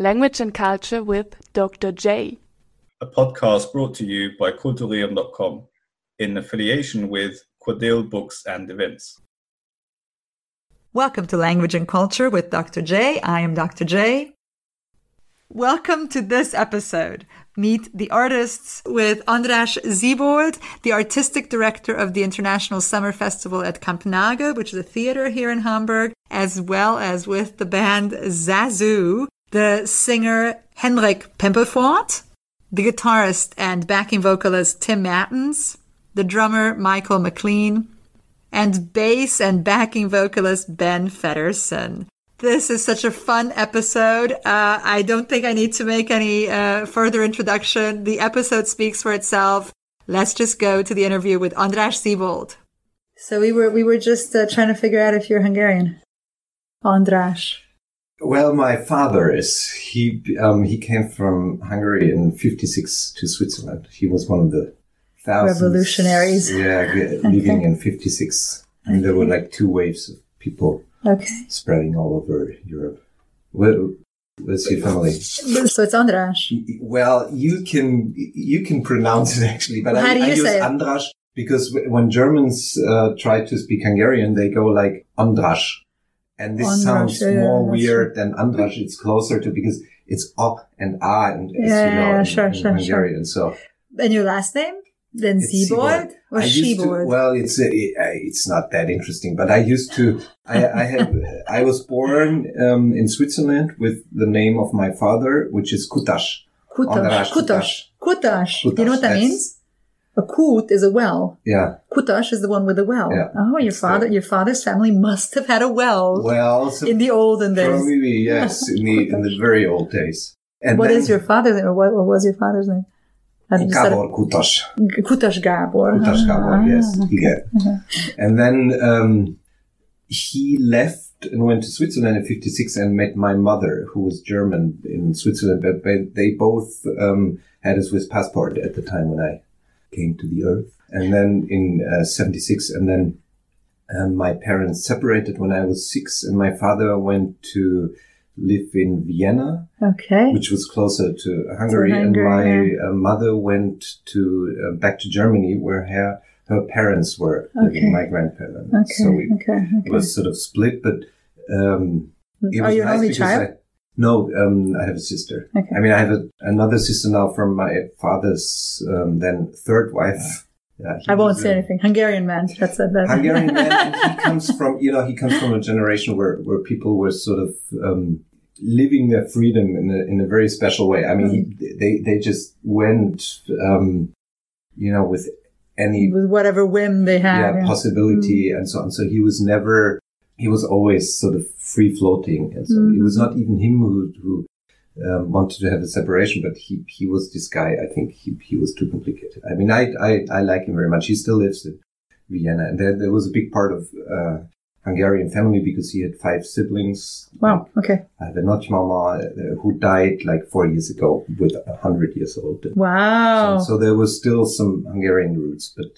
Language and Culture with Dr. J. A podcast brought to you by Kulturium.com in affiliation with Quadil Books and Events. Welcome to Language and Culture with Dr. J. I am Dr. J. Welcome to this episode. Meet the artists with Andras Siebold, the artistic director of the International Summer Festival at Kampnagel, which is a theater here in Hamburg, as well as with the band Zazu, the singer Henrik Pempelfort, the guitarist and backing vocalist Tim Mattens, the drummer Michael McLean, and bass and backing vocalist Ben Feddersen. This is such a fun episode. Uh, I don't think I need to make any uh, further introduction. The episode speaks for itself. Let's just go to the interview with Andras Siebold. So we were we were just uh, trying to figure out if you're Hungarian. Andras. Well, my father is. He um, he came from Hungary in '56 to Switzerland. He was one of the thousands revolutionaries. Yeah, living in '56, and there were like two waves of people Okay. spreading all over Europe. Where, where's your family? So it's Andras. Well, you can you can pronounce it actually, but I, I use? Andras because when Germans uh, try to speak Hungarian, they go like Andras, and this sounds more that's weird than Andras. It's closer to because it's O and A and Yeah, you know, yeah, in, sure, in sure, sure. Hungarian. So And your last name? Then Siebold or I used to- Shebold? well, it's uh, it, uh, it's not that interesting, but I used to. I, I have. I was born um, in Switzerland with the name of my father, which is Kutash. Kutosh. Andras Kutosh. Kutosh. Do you know what that Kutosh, means? A kut is a well. Yeah. Kutash is the one with the well. Yeah. Oh, your It's father, the- your father's family must have had a well Well, so in the olden days. Probably yes, in the in the very old days. And What then is your father's name? What, what was your father's name? How did you Gabor Kutas? it? Kutosh Gabor. Kutas Gabor, Ah, yes. Yeah. And then um, he left and went to Switzerland in '56 and met my mother, who was German in Switzerland. But, but they both um, had a Swiss passport at the time when I came to the earth. And then in uh, '76, and then um, my parents separated when I was six, and my father went to live in Vienna Okay. which was closer to Hungary, and Hungary, my uh, mother went to uh, back to Germany, where her her parents were Okay. living, my grandparents. Okay. So we, okay. it was sort of split, but um, it Are was you an nice only child? I, no, um, I have a sister. Okay. I mean, I have a, another sister now from my father's um, then third wife. Yeah, I won't say uh, anything. Hungarian man. That's it. That. Hungarian man, he comes from you know he comes from a generation where where people were sort of um, living their freedom in a in a very special way. I mean, he, they they just went um, you know with any With whatever whim they had. yeah, yeah. possibility and so on. So he was never he was always sort of free floating, and so it was not even him who who. Um, wanted to have a separation, but he he was this guy. I think he he was too complicated. I mean, I I, I like him very much. He still lives in Vienna, and there there was a big part of uh, Hungarian family because he had five siblings. Wow. Okay. I have a nagymama uh, who died like four years ago with a hundred years old. Wow. So, so there was still some Hungarian roots, but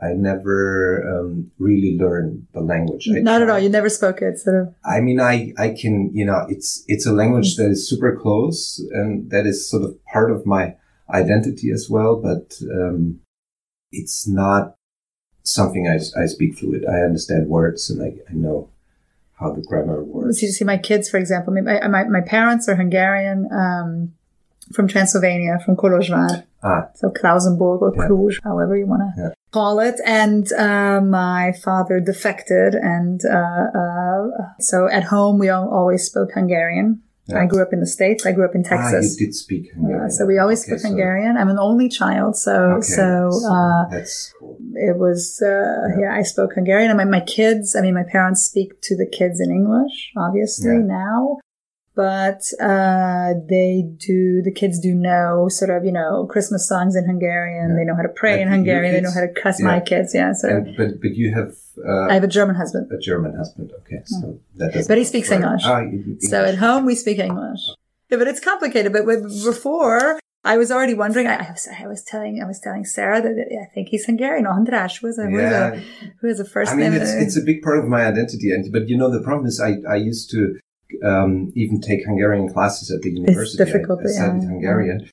I never um, really learned the language. I Not at all. You never spoke it. Sort of. I mean, I, I can, you know, it's, it's a language that is super close and that is sort of part of my identity as well, but, um, it's not something I, I speak fluid. I understand words and I, I know how the grammar works. So you see my kids, for example, my, my, my parents are Hungarian, um, from Transylvania, from Kolozsvár. Ah, So Klausenburg or Yeah. Cluj, however you want to Yeah. call it. And uh, my father defected, and uh, uh, so at home we al- always spoke Hungarian. Yeah. I grew up in the states. I grew up in Texas. ah, you did speak Hungarian. Uh, so we always Okay, spoke so- Hungarian. I'm an only child, so okay, so uh, that's cool. it was uh, yeah. I spoke Hungarian. And my, my kids, I mean, my parents speak to the kids in English, obviously now, but uh, they do. The kids do know sort of you know Christmas songs in Hungarian. Yeah. They know how to pray Like in Hungarian. They know how to cuss my kids. Yeah, so And, but, but you have, uh, I have a German husband. a German husband. Okay. So that doesn't. But he speaks right. English. Ah, you- So at home we speak English. Yeah, but it's complicated. But before. I was already wondering. I, I was, I was telling, I was telling Sarah that I think he's Hungarian. András, who is a, who is Yeah. a, who is a first I mean, name? it's, it's a big part of my identity. And, but you know, the problem is I, I used to um, even take Hungarian classes at the university. It's difficult, I, I studied yeah. Hungarian.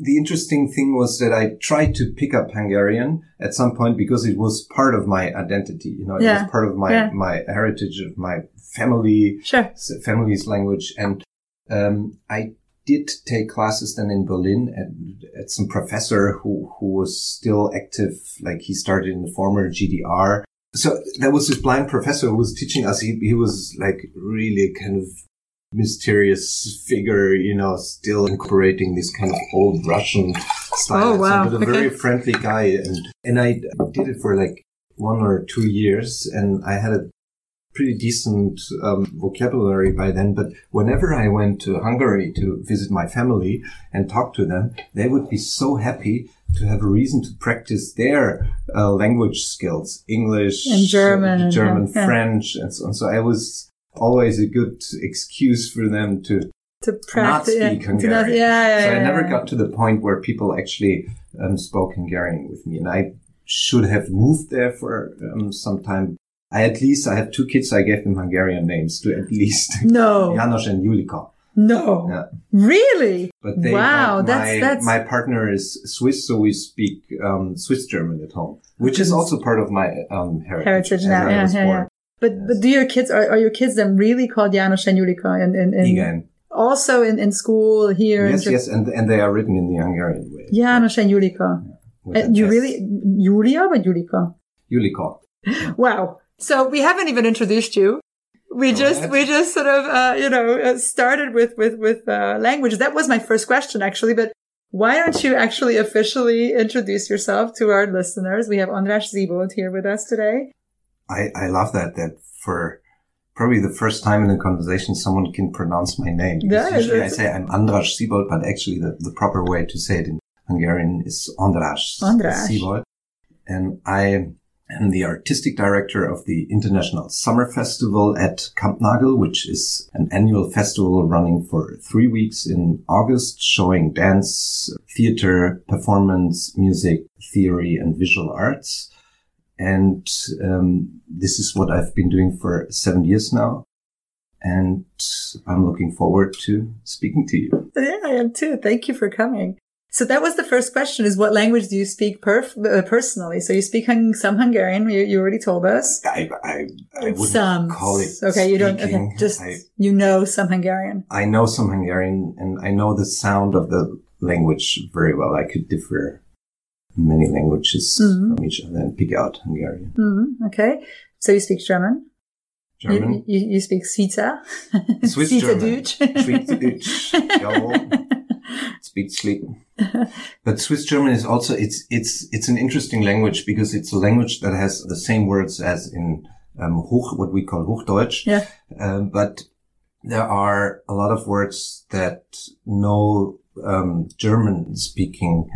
The interesting thing was that I tried to pick up Hungarian at some point because it was part of my identity. You know, it Yeah. was part of my, Yeah. my heritage of my family, Sure. family's language. And um, I did take classes then in Berlin at, at some professor who, who was still active, like he started in the former GDR. So there was this blind professor who was teaching us. He, he was like really kind of mysterious figure, you know, still incorporating this kind of old Russian style. Oh, wow. But a very friendly guy. And, and I did it for like one or two years and I had a pretty decent um, vocabulary by then. But whenever I went to Hungary to visit my family and talk to them, they would be so happy to have a reason to practice their uh, language skills, English, And German uh, and- German, yeah. French, and so on. So I was always a good excuse for them to To not practice. yeah. speak To not- Hungarian. yeah, yeah, so I never got to the point where people actually um, spoke Hungarian with me, and I should have moved there for um, some time. I at least I have two kids. I gave them Hungarian names to at least No. Janos and Julika. No. Yeah. Really? But they, wow, my, that's that's my partner is Swiss, so we speak um, Swiss German at home, which is also part of my um, heritage. heritage now. Yeah, yeah, yeah. But but do your kids are, are your kids then really called Janos and Julika and, and, also in, in school here? yes, Ger- yes, and and they are written in the Hungarian way. Janos and Julika. with And you S. really Julia or Julika? Julika. Wow. So we haven't even introduced you. We Go just ahead. we just sort of uh, you know uh, started with with with uh, language. That was my first question actually, but why don't you actually officially introduce yourself to our listeners? We have Andras Siebold here with us today. I, I love that, that for probably the first time in a conversation, someone can pronounce my name. Yeah, usually I say I'm Andras Siebold, but actually the, the proper way to say it in Hungarian is Andras. Siebold. And I am the artistic director of the International Summer Festival at Kampnagel, which is an annual festival running for three weeks in August, showing dance, theater, performance, music, theory, and visual arts. And um, this is what I've been doing for seven years now. And I'm looking forward to speaking to you. Yeah, I am too. Thank you for coming. So that was the first question: is what language do you speak perf- uh, personally? So you speak hung- some Hungarian. You, you already told us. I, I, I wouldn't some. call it okay. You don't. Okay, just I, you know some Hungarian. I know some Hungarian and I know the sound of the language very well. I could differ many languages Mhm. from each other and pick out Hungarian. hmm Okay. So you speak German. You- German, You, you, speak Sita. Swiss Sita German. Deutsch. Schweizerdeutsch. Jawohl. Speak sleep. But Swiss German is also it's it's it's an interesting language because it's a language that has the same words as in um, Hoch, what we call Hochdeutsch. Yeah. Um, but there are a lot of words that no um, German speaking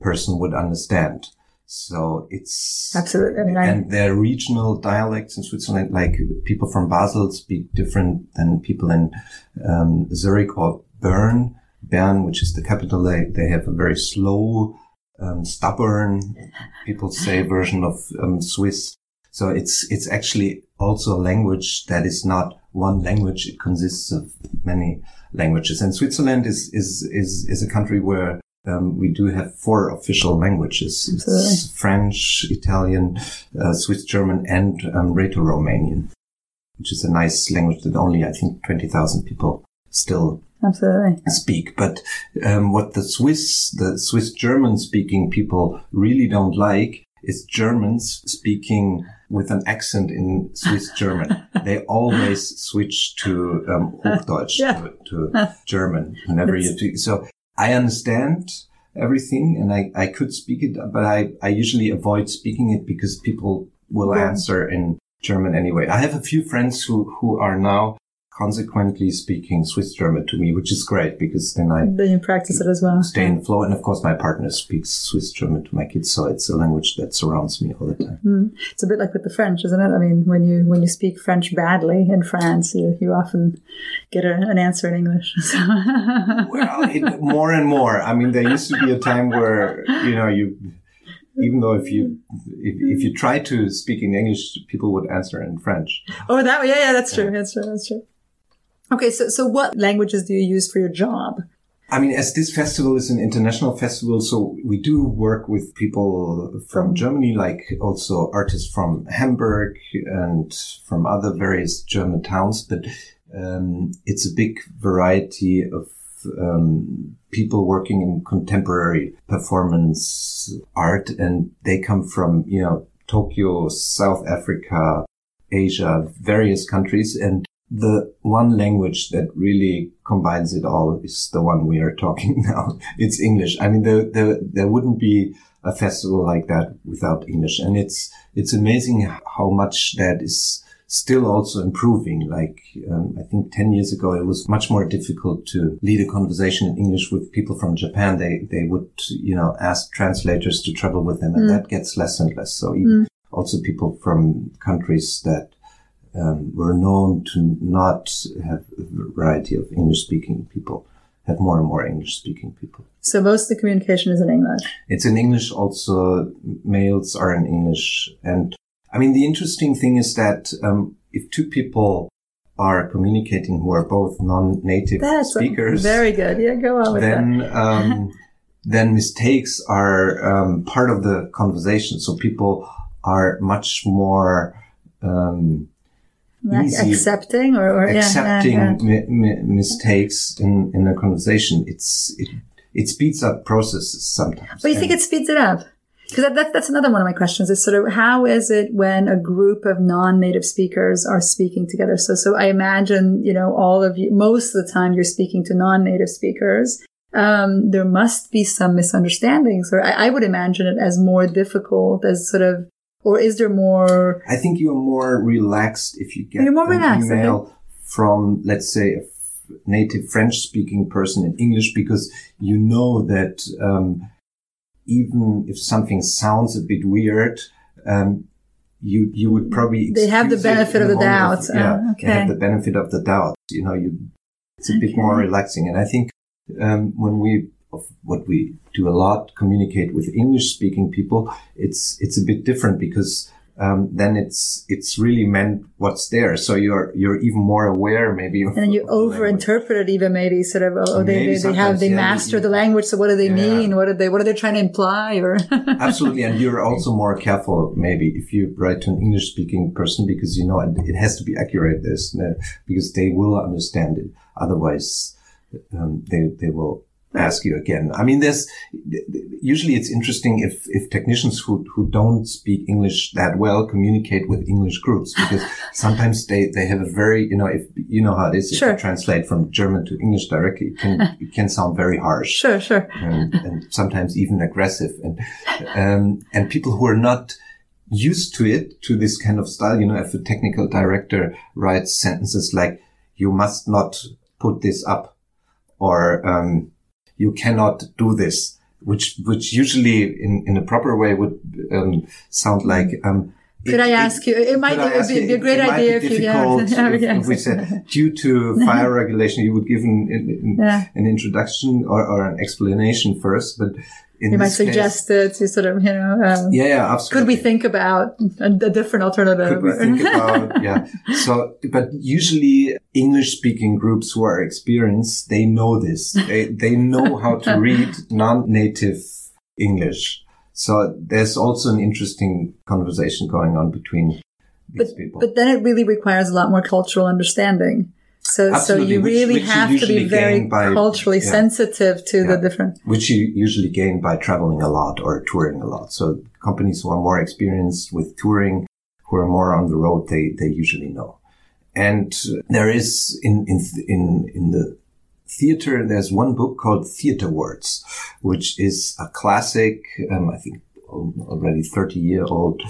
person would understand. So it's Absolutely. I mean, and there are regional dialects in Switzerland, like people from Basel speak different than people in um, Zurich or Bern. Bern, which is the capital, they, they have a very slow, um, stubborn, people say version of um, Swiss. So it's it's actually also a language that is not one language. It consists of many languages. And Switzerland is is is is a country where um, we do have four official languages. It's French, Italian, uh, Swiss German, and um, Rhaeto-Romanian, which is a nice language that only I think twenty thousand people still absolutely. speak. But um, what the Swiss, the Swiss German speaking people really don't like is Germans speaking with an accent in Swiss German. they always switch to um, Hochdeutsch, Yeah. to, to German whenever you do. So I understand everything and I, I could speak it, but I, I usually avoid speaking it because people will Yeah. answer in German anyway. I have a few friends who, who are now consequently speaking Swiss German to me, which is great because then I Then you practice it as well. stay in the flow. And of course, my partner speaks Swiss German to my kids, so it's a language that surrounds me all the time. Mm. It's a bit like with the French, isn't it? I mean, when you when you speak French badly in France, you, you often get a, an answer in English. So. Well, it, more and more. I mean, there used to be a time where you know you. Even though if you if, if you try to speak in English, people would answer in French. oh, that yeah, yeah, that's true. That's true. That's true. Okay, so so what languages do you use for your job? I mean, as this festival is an international festival, so we do work with people from Germany, like also artists from Hamburg and from other various German towns. But um, it's a big variety of um, people working in contemporary performance art, and they come from you know Tokyo, South Africa, Asia, various countries, and the one language that really combines it all is the one we are talking now. It's English. I mean, there, there, there wouldn't be a festival like that without English. And it's, it's amazing how much that is still also improving. Like, um, I think 10 years ago, it was much more difficult to lead a conversation in English with people from Japan. They, they would, you know, ask translators to travel with them and mm. that gets less and less. So even mm. also people from countries that um, were known to not have a variety of English speaking people, have more and more English speaking people. So most of the communication is in English? It's in English. Also, mails are in English. And I mean, the interesting thing is that um, if two people are communicating who are both non-native That's speakers, very good. Yeah, go on with then, that. um, then mistakes are um, part of the conversation. So people are much more um, like easy accepting or, or accepting yeah, yeah, mi- mi- mistakes in, in a conversation. It's it, it speeds up processes sometimes. But you think it speeds it up? Because that, that, that's another one of my questions is sort of how is it when a group of non-native speakers are speaking together? So, so I imagine, you know, all of you, most of the time you're speaking to non-native speakers. Um, there must be some misunderstandings, or I, I would imagine it as more difficult as sort of or is there more? I think you're more relaxed if you get You're more an relaxed, email okay. from, let's say, a f- native French-speaking person in English because you know that um, even if something sounds a bit weird, um, you you would probably They have the benefit of the doubt. yeah, Oh, they have the benefit of the doubt. You know, you it's a bit more relaxing, and I think um, when we of what we do a lot communicate with English speaking people, it's it's a bit different because um, then it's it's really meant what's there. So you're you're even more aware maybe. Of, And then you of the language. over-interpret it even maybe sort of, oh, they, they, they have, they yeah, master you- the language. So what do they Yeah. mean? What are they, what are they trying to imply or? Absolutely, and you're also more careful maybe if you write to an English speaking person because you know it, it has to be accurate. This because they will understand it. Otherwise, um, they they will ask you again. I mean, there's usually it's interesting if if technicians who who don't speak English that well communicate with English groups because sometimes they they have a very you know if you know how it is if Sure. you translate from German to English directly it can it can sound very harsh sure, sure. and, and sometimes even aggressive and um, and people who are not used to it to this kind of style you know if a technical director writes sentences like you must not put this up or um, you cannot do this which which usually in in a proper way would um, sound like um, Could it- I ask you? It might it be, be a great idea be if you, yeah. if, if we said due to fire regulation, you would give an, an, Yeah. an introduction or, or an explanation first, but in You might case- suggest it to sort of, you know, um, yeah, yeah, absolutely. could we think about a, a different alternative? Could we think about, yeah. So, but usually English speaking groups who are experienced, they know this. They, they know how to read non-native English. So there's also an interesting conversation going on between these people. but then it really requires a lot more cultural understanding. So, so you which- really which you have to be very by- culturally yeah. sensitive to the Yeah. different. which you usually gain by traveling a lot or touring a lot. So companies who are more experienced with touring, who are more on the road, they, they usually know. And there is in, in, in, in the theater, there's one book called Theater Words, which is a classic, um, I think already 30 year old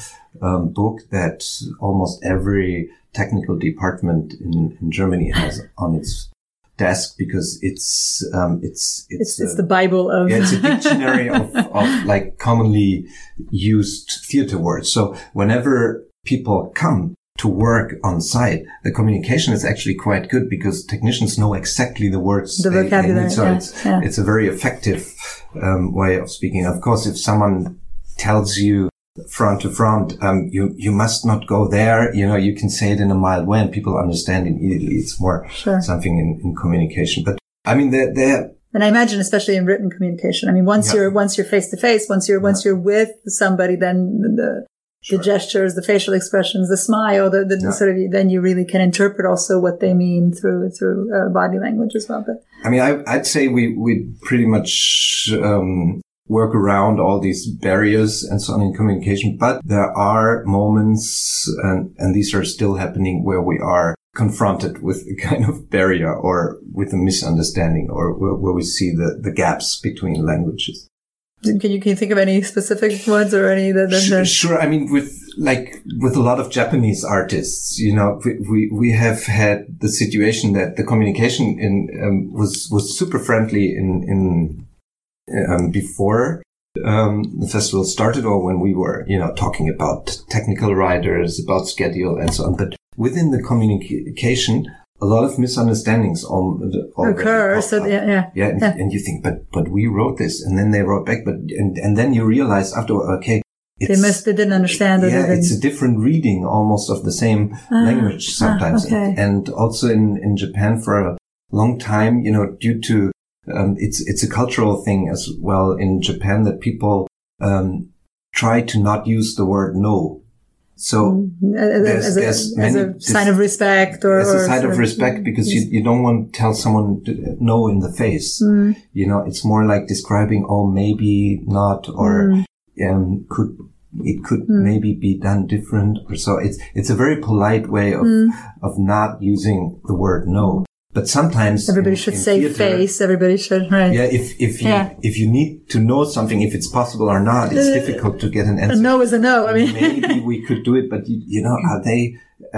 um, book that almost every technical department in, in Germany has on its desk because it's, um, it's, It's, a- it's the Bible of. yeah, it's a dictionary of, of like commonly used theater words. So whenever people come to work on site, the communication is actually quite good because technicians know exactly the words. The they- they vocabulary, need. So yeah, it's, yeah. it's a very effective um, way of speaking. Of course, if someone tells you front to front. Um, you you must not go there. You know, you can say it in a mild way, and people understand immediately. It's more Sure. something in, in communication. But I mean, there there And I imagine, especially in written communication. I mean, once Yeah. you're once you're face to face, once you're once you're with somebody, then the the gestures, the facial expressions, the smile, the, the Yeah. sort of then you really can interpret also what they mean through through uh, body language as well. But I mean, I, I'd say we, we pretty much um, work around all these barriers and so on in communication, but there are moments, and, and these are still happening, where we are confronted with a kind of barrier or with a misunderstanding or where, where we see the, the gaps between languages. Can you can you think of any specific ones or any that? that, Sure, sure. I mean, with like with a lot of Japanese artists, you know, we we, we have had the situation that the communication in um, was was super friendly in in um, before um, the festival started, or when we were, you know, talking about technical riders, about schedule, and so on. But within the communication, a lot of misunderstandings on already occur. So yeah, yeah. Yeah, and, Yeah. and you think, but but we wrote this, and then they wrote back, but and and then you realize after, okay, They must they didn't understand it. yeah, it's a different reading almost of the same Ah, language sometimes, ah, okay. and also in in Japan for a long time, you know, due to um, it's it's a cultural thing as well in Japan that people um, try to not use the word no. So Mm, as, there's- a, there's as a sign of respect or as a sign of respect because you, you don't want to tell someone to, no in the face. Mm, You know, it's more like describing, oh, maybe not, or mm, um, could it could Mm. maybe be done different or so. It's it's a very polite way of mm. of not using the word no. But sometimes Everybody in- should in say theater- face. Everybody should right. Yeah, if if you Yeah. if you need to know something, if it's possible or not, it's Uh, difficult to get an A answer. no is a no. I mean, maybe we could do it, but you, you know, are they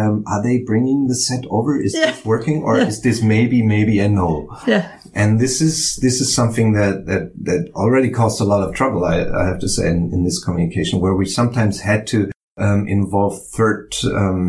um, are they bringing the set over? Is Yeah. this working, or Yeah. is this maybe maybe a no? yeah. And this is this is something that that that already caused a lot of trouble. I, I have to say in, in this communication, where we sometimes had to um, involve third um,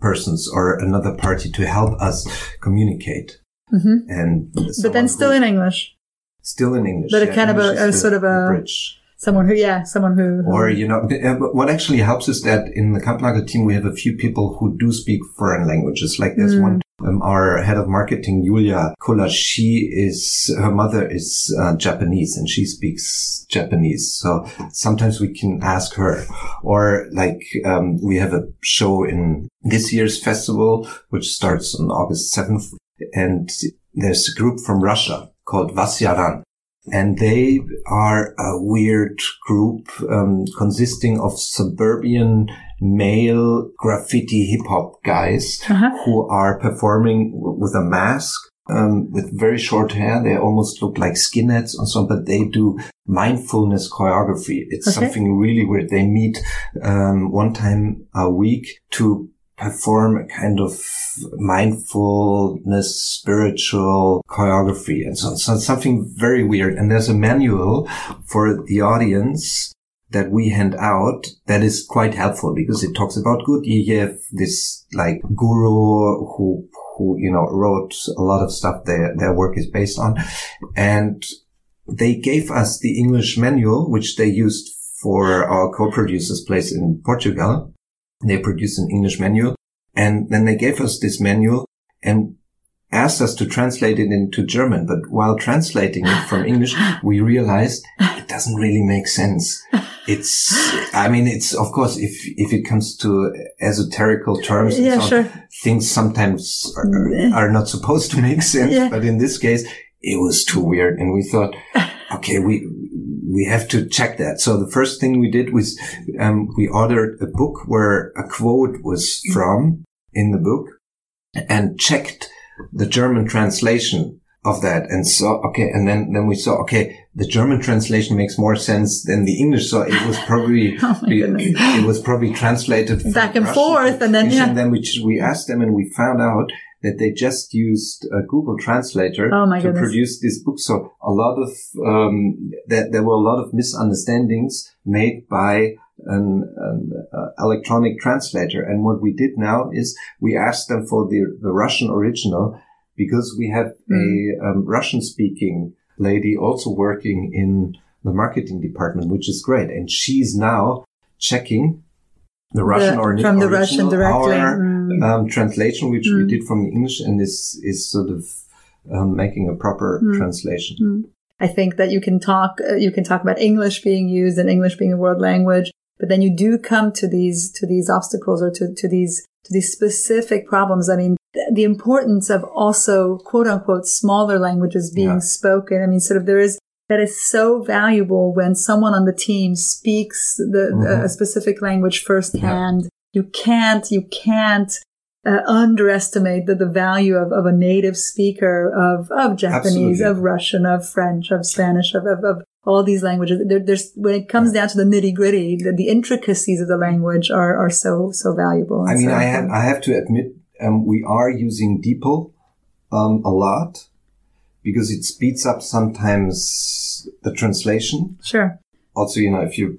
persons or another party to help us communicate. hmm And But then still who- in English. still in English, but a yeah, kind of a- a sort of a- bridge. Someone who, yeah, someone who. who Or, you know, uh, what actually helps is that in the Kampnagel team, we have a few people who do speak foreign languages. Like there's Mm. one, um, our head of marketing, Julia Kula, she is, her mother is uh, Japanese and she speaks Japanese. So sometimes we can ask her. Or like, um, we have a show in this year's festival, which starts on August 7th. And there's a group from Russia called Vasyaran and they are a weird group um, consisting of suburban male graffiti hip hop guys Uh-huh. who are performing w- with a mask. Um, with very short hair, they almost look like skinheads or so on, but they do mindfulness choreography. It's Okay. something really weird. They meet um, one time a week to perform a kind of mindfulness, spiritual choreography and so, so something very weird. And there's a manual for the audience that we hand out that is quite helpful because it talks about good. You have this like guru who, who, you know, wrote a lot of stuff their, their work is based on. And they gave us the English manual, which they used for our co-producer's place in Portugal. They produced an English manual and then they gave us this manual and asked us to translate it into German. But while translating it from English, we realized it doesn't really make sense. It's, I mean, it's, of course, if, if it comes to esoterical terms, and Yeah, so sure. things sometimes are, are not supposed to make sense. Yeah. But in this case, it was too weird. And we thought, okay, we, we have to check that. So the first thing we did was, um, we ordered a book where a quote was from in the book and checked the German translation of that and saw, okay, and then, then we saw, okay, the German translation makes more sense than the English. So it was probably, Oh goodness. it was probably translated Back and Russian forth, and then, English, yeah. And then we, we asked them and we found out that they just used a Google Translator Oh to goodness. produce this book. So a lot of, um, there, there were a lot of misunderstandings made by an, an uh, electronic translator. And what we did now is we asked them for the, the Russian original because we have Mm. a um, Russian speaking lady also working in the marketing department, which is great. And she's now checking the Russian The- or from the original, Russian directly. our. Um, translation, which we Mm. did from the English, and is is sort of um, making a proper Mm. translation. I think that you can talk, uh, you can talk about English being used and English being a world language, but then you do come to these, to these obstacles or to, to these, to these specific problems. I mean, th- the importance of also quote unquote smaller languages being Yeah. spoken. I mean, sort of there is, that is so valuable when someone on the team speaks the, Mhm. a specific language firsthand. You can't, you can't uh, underestimate the, the value of, of a native speaker of, of Japanese, Absolutely. of Russian, of French, of Spanish, of, of, of all these languages. There, there's, when it comes down to the nitty gritty, the, the intricacies of the language are, are so, so valuable. I mean, so I have. I have to admit, um, we are using DeepL um, a lot because it speeds up sometimes the translation. Sure. Also, you know, if you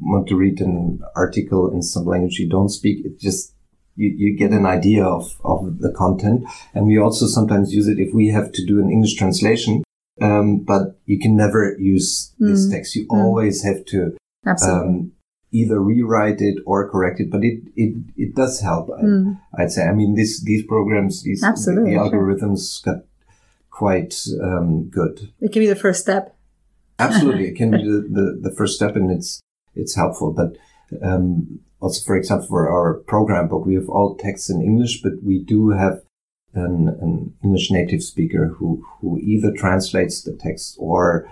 want to read an article in some language you don't speak, it just you, you get an idea of, of the content. And we also sometimes use it if we have to do an English translation. Um, but you can never use this Mm. text. You Mm. always have to um, either rewrite it or correct it, but it it, it does help. I, Mm. I'd say. I mean, this these programs, these Absolutely, the sure. algorithms got quite um, good. It can be the first step. Absolutely, it can be the, the, the first step, and it's it's helpful. But um, also, for example, for our program book, we have all texts in English, but we do have an, an English native speaker who who either translates the text or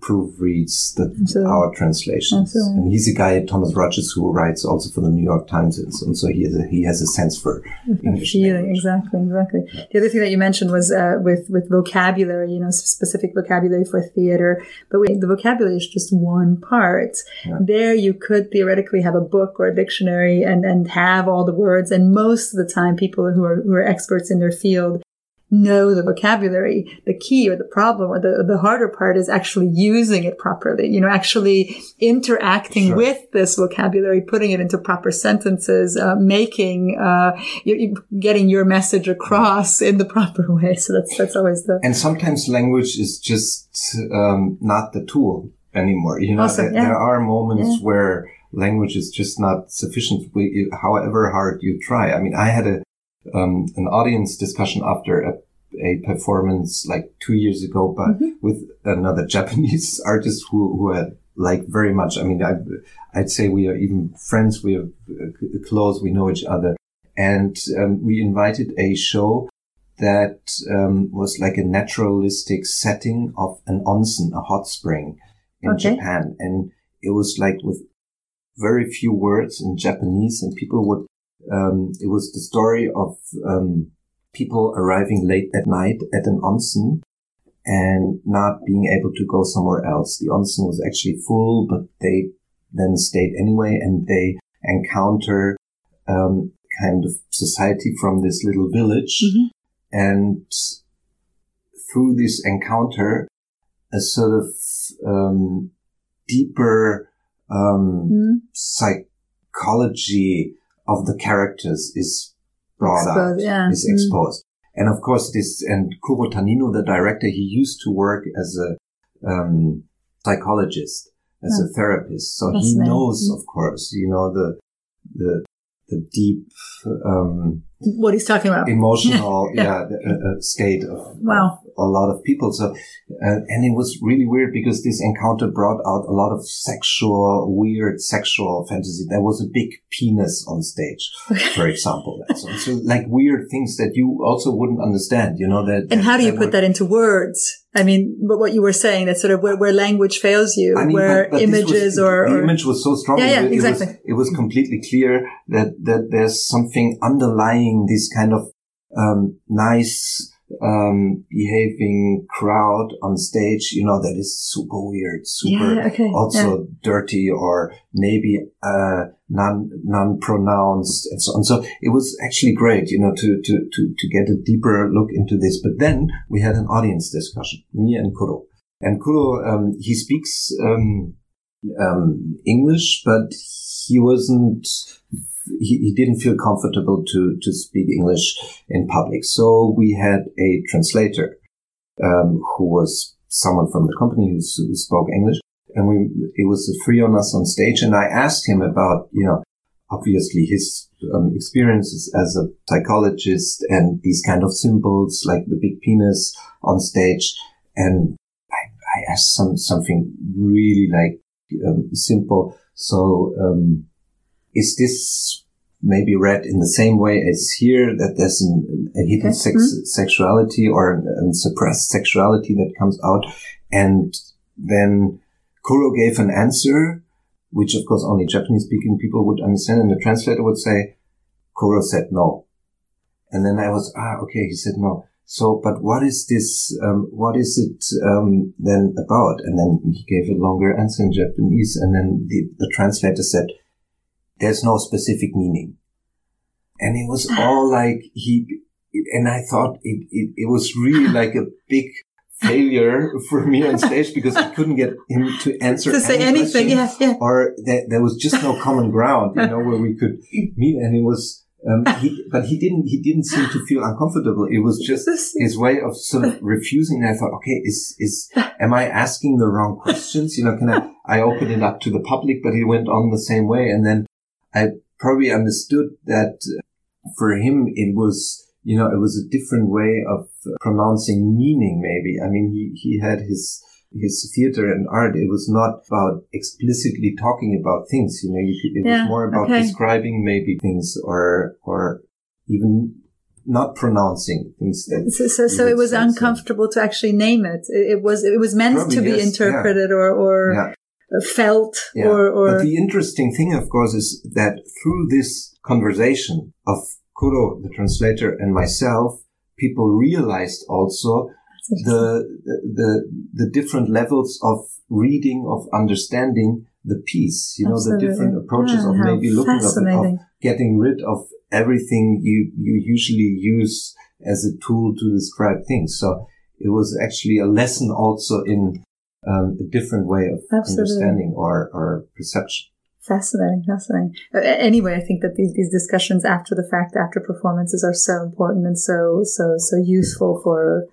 proofreads the, Absolutely. our translations. Absolutely. And he's a guy, Thomas Rogers, who writes also for the New York Times, and so, so he has a, he has a sense for English feeling exactly exactly the other thing that you mentioned was uh, with with vocabulary you know specific vocabulary for theater but the vocabulary is just one part Yeah. there you could theoretically have a book or a dictionary and and have all the words and most of the time people who are who are experts in their field know the vocabulary the key or the problem or the the harder part is actually using it properly you know actually interacting Sure. with this vocabulary putting it into proper sentences uh, making uh, getting your message across in the proper way so that's that's always the And sometimes language is just um, not the tool anymore. You know, Also, there, yeah. there are moments Yeah. where language is just not sufficient. However hard you try. I mean, I had a um, an audience discussion after a, a performance like two years ago, but Mhm. with another Japanese artist who who had like very much. I mean, I, I'd say we are even friends. We are uh, close. We know each other, and um, we invited a show that um, was like a naturalistic setting of an onsen, a hot spring in Okay. Japan. And it was like with very few words in Japanese and people would, um, it was the story of, um, people arriving late at night at an onsen and not being able to go somewhere else. The onsen was actually full, but they then stayed anyway and they encounter, um, kind of society from this little village Mhm. and through this encounter, a sort of um, deeper um, Mm, psychology of the characters is brought out, Exposed, yeah. is Mm. exposed. And of course, this and Kuro Tanino, the director, he used to work as a um, psychologist, as a therapist, so he knows, Mm. of course, you know the the the deep um, what he's talking about emotional Yeah. yeah, the, uh, uh, state of, Wow. A lot of people. So uh, and it was really weird because this encounter brought out a lot of sexual weird sexual fantasy. There was a big penis on stage for example. So, so like weird things that you also wouldn't understand you know that and how do you put would- that into words? I mean, what you were saying, that sort of where, where language fails you, I mean, where but- but images was, or, the image was so strong. Yeah, yeah, it, it exactly. was, it was completely clear that that there's something underlying this kind of um, nice um, behaving crowd on stage. You know that is super weird, super yeah, okay, also dirty or maybe uh, non non pronounced and so on. So it was actually great, you know, to to to to get a deeper look into this. But then we had an audience discussion, me and Kuro. And Kuro, um, he speaks um, um, English, but he wasn't. He, he didn't feel comfortable to to speak English in public. So we had a translator um, who was someone from the company who, who spoke English. and we it was three on us on stage, and I asked him about you know obviously his um, experiences as a psychologist and these kind of symbols like the big penis on stage, and I, I asked some something really like um, simple. So um, is this maybe read in the same way as here that there's an, a hidden sex, mm-hmm. sexuality or a suppressed sexuality that comes out and then Kuro gave an answer, which of course only Japanese speaking people would understand. And the translator would say, Kuro said no. And then I was, ah, okay, he said no. So, but what is this, um, what is it, um, then about? And then he gave a longer answer in Japanese. And then the, the translator said, there's no specific meaning. And it was all like he, and I thought it, it, it was really like a big failure for me on stage because I couldn't get him to answer to say any anything. Yeah, yeah. Or there, there was just no common ground, you know, where we could meet. And it was, um, he, but he didn't, he didn't seem to feel uncomfortable. It was just his way of sort of refusing. And I thought, okay, is, is, am I asking the wrong questions? You know, can I, I opened it up to the public, but he went on the same way. And then I probably understood that uh, for him, it was, you know, it was a different way of uh, pronouncing meaning, maybe. I mean, he, he had his, his theater and art. It was not about explicitly talking about things, you know, you could, it yeah, was more about okay. describing maybe things or, or even not pronouncing things that so so, so it was uncomfortable to actually name it it, was it was meant Probably, to be yes, interpreted yeah. or or yeah. Uh, felt yeah. or, or but the interesting thing of course is that through this conversation of Kuro, the translator, and myself, people realized also the, the, the different levels of reading, of understanding the piece, you know, Absolutely. the different approaches yeah, of maybe looking at it, of getting rid of everything you, you usually use as a tool to describe things. So it was actually a lesson also in um, a different way of Absolutely. understanding or, or perception. Fascinating, fascinating. Anyway, I think that these, these discussions after the fact, after performances are so important and so, so, so useful for,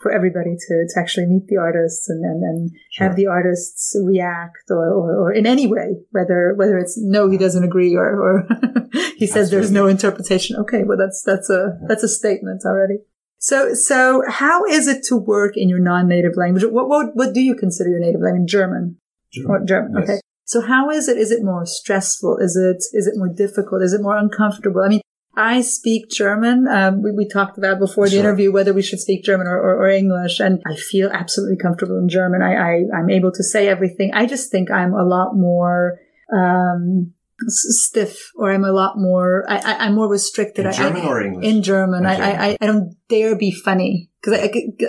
for everybody to, to actually meet the artists and, and, and sure. have the artists react or, or, or, in any way, whether, whether it's no, he doesn't agree or, or he says Absolutely. there's no interpretation. Okay. Well, that's, that's a, that's a statement already. So, so how is it to work in your non-native language? What, what, what do you consider your native language? German. German. German. Yes. Okay. So how is it? Is it more stressful? Is it, is it more difficult? Is it more uncomfortable? I mean, I speak German. Um, we, we, talked about before the sure. interview whether we should speak German or, or, or, English, and I feel absolutely comfortable in German. I, I am able to say everything. I just think I'm a lot more um, stiff or I'm a lot more, I, am more restricted. In German I, or English? In German. Okay. I, I, I don't dare be funny because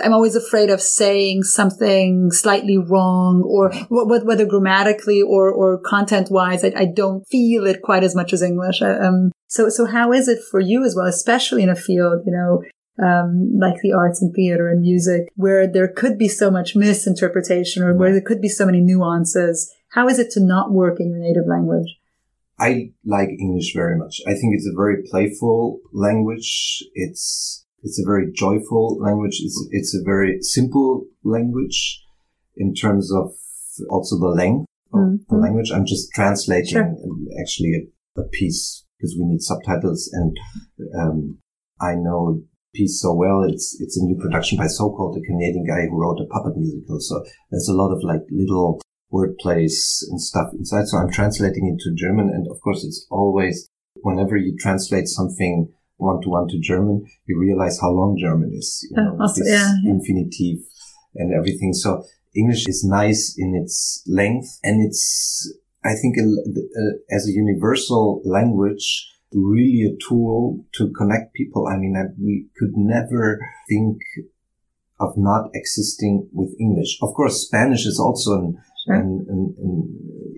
I'm always afraid of saying something slightly wrong or whether grammatically or, or content wise, I, I, don't feel it quite as much as English. Um, so, so how is it for you as well, especially in a field, you know, um, like the arts and theater and music, where there could be so much misinterpretation or where there could be so many nuances. How is it to not work in your native language? I like English very much. I think it's a very playful language. It's it's a very joyful language. It's it's a very simple language in terms of also the length of mm-hmm. the language. I'm just translating sure. actually a, a, piece because we need subtitles, and um, I know piece so well. It's it's a new production by So-Called, a Canadian guy who wrote a puppet musical. So there's a lot of like little word plays and stuff inside. So I'm translating into German. And of course, it's always whenever you translate something one to one to German, you realize how long German is, you uh, know, also, yeah. infinitive and everything. So English is nice in its length and it's, I think, a, a, as a universal language, really a tool to connect people. I mean, I, we could never think of not existing with English. Of course, Spanish is also an and, and, and,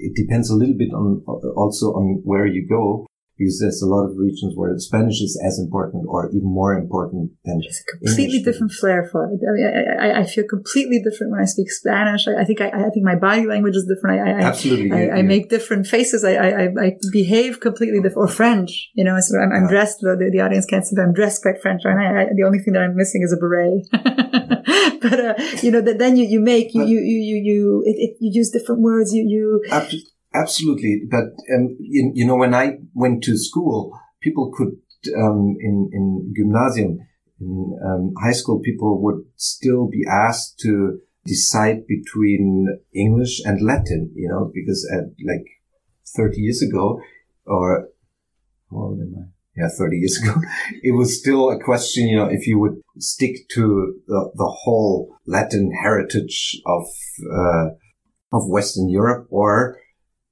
it depends a little bit on also on where you go because there's a lot of regions where Spanish is as important or even more important than it's a completely English different flair for it. I mean, I, I, feel completely different when I speak Spanish. I, I think I, I, think my body language is different. I, Absolutely, I, I, make different faces. I, I, behave completely different. Or French, you know. So I'm, I'm dressed. The, the audience can't see, but I'm dressed quite French. And I, the only thing that I'm missing is a beret. but uh, you know that then you, you make you you you you you, it, it, you use different words. You you absolutely. But um, you, you know when I went to school, people could um, in in gymnasium in um, high school, people would still be asked to decide between English and Latin. You know because at like 30 years ago, or how old am I? Yeah, 30 years ago, it was still a question, you know, if you would stick to the, the whole Latin heritage of, uh, of Western Europe or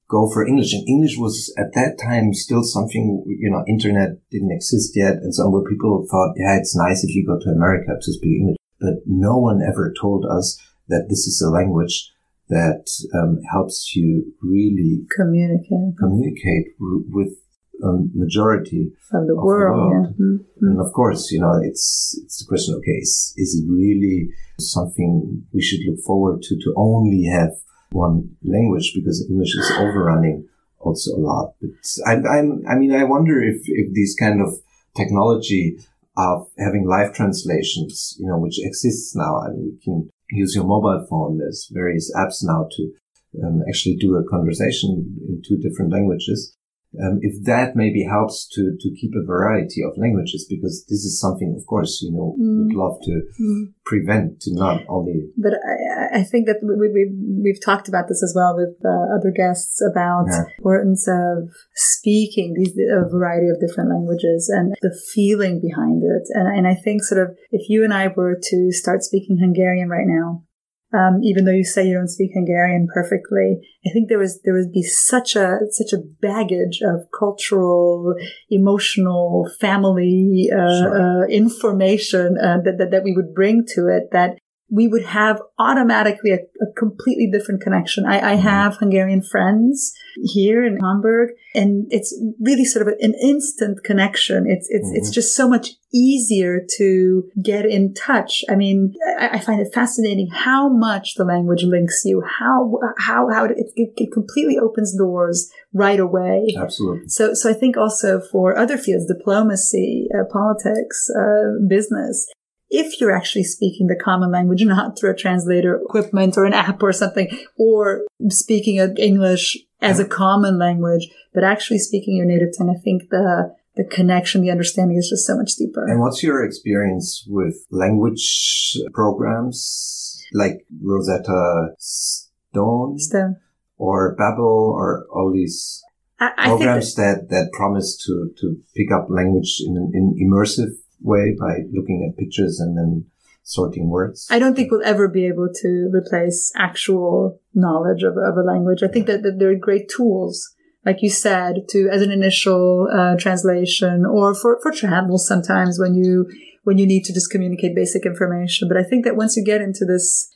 go for English. And English was at that time still something, you know, internet didn't exist yet. And so people thought, yeah, it's nice if you go to America to speak English. But no one ever told us that this is a language that um, helps you really communicate communicate with um, majority of the world. the world. Yeah. Mm-hmm. And of course, you know, it's it's the question. Okay, is, is it really something we should look forward to to only have one language because English is overrunning also a lot. But I, I'm, I mean, I wonder if if these kind of technology of having live translations, you know, which exists now. I mean, you can use your mobile phone. There's various apps now to um, actually do a conversation in two different languages um, if that maybe helps to to keep a variety of languages because this is something of course you know Mm. we'd love to Mm. prevent to not only But I, I think that we, we, we've talked about this as well with uh, other guests about Yeah. the importance of speaking these a variety of different languages and the feeling behind it. And, and I think sort of if you and I were to start speaking Hungarian right now, um, even though you say you don't speak Hungarian perfectly, I think there was there would be such a such a baggage of cultural, emotional, family uh, Sure. uh, information uh, that, that that we would bring to it that we would have automatically a, a completely different connection. I, I Mhm. have Hungarian friends here in Hamburg, and it's really sort of an instant connection. It's it's it's Mhm. just so much easier to get in touch. I mean, I, I find it fascinating how much the language links you. How how how it, it, it completely opens doors right away. absolutely So, so I think also for other fields, diplomacy, uh, politics, uh, business, if you're actually speaking the common language, not through a translator equipment or an app or something, or speaking English as a common language, but actually speaking your native tongue, I think the the connection, the understanding is just so much deeper. and what's your experience with language programs like Rosetta Stone So or Babbel or all these I, I think that, programs that, that promise to, to pick up language in an in immersive way by looking at pictures and then sorting words? I don't think we'll ever be able to replace actual knowledge of, of a language. I think that, that there are great tools, like you said, to as an initial uh, translation or for for travel sometimes when you when you need to just communicate basic information. But I think that once you get into this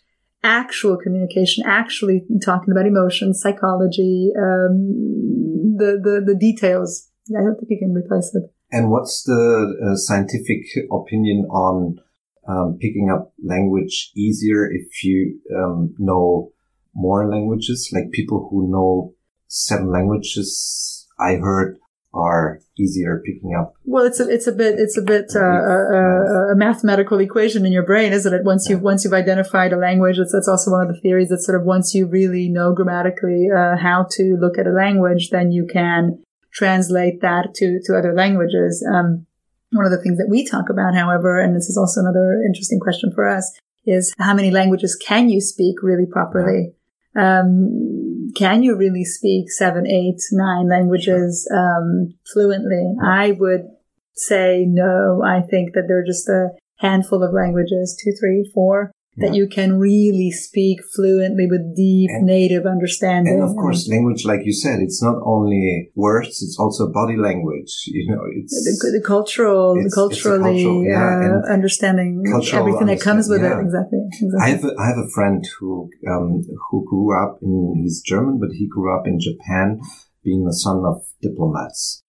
actual communication, actually talking about emotions, psychology, um, the, the the details, I don't think you can replace it. And what's the uh, scientific opinion on um, picking up language easier if you um, know more languages? Like people who know seven languages, I heard, are easier picking up. Well, it's a it's a bit it's a bit uh, a, a, a mathematical equation in your brain, isn't it? Once you have once you've identified a language, that's that's also one of the theories that sort of once you really know grammatically uh, how to look at a language, then you can translate that to to other languages. Um, one of the things that we talk about, however, and this is also another interesting question for us, is how many languages can you speak really properly? Um, can you really speak seven, eight, nine languages um, fluently? I would say no. I think that there are just a handful of languages, two, three, four, that Yeah. you can really speak fluently with deep And- native understanding. And of course, language, like you said, it's not only words; it's also body language. You know, it's the, the cultural, the It's- culturally cultural, yeah, uh, understanding cultural everything that comes with understand- it. Exactly. exactly. I have a, I have a friend who um, who grew up in he's German, but he grew up in Japan, being the son of diplomats,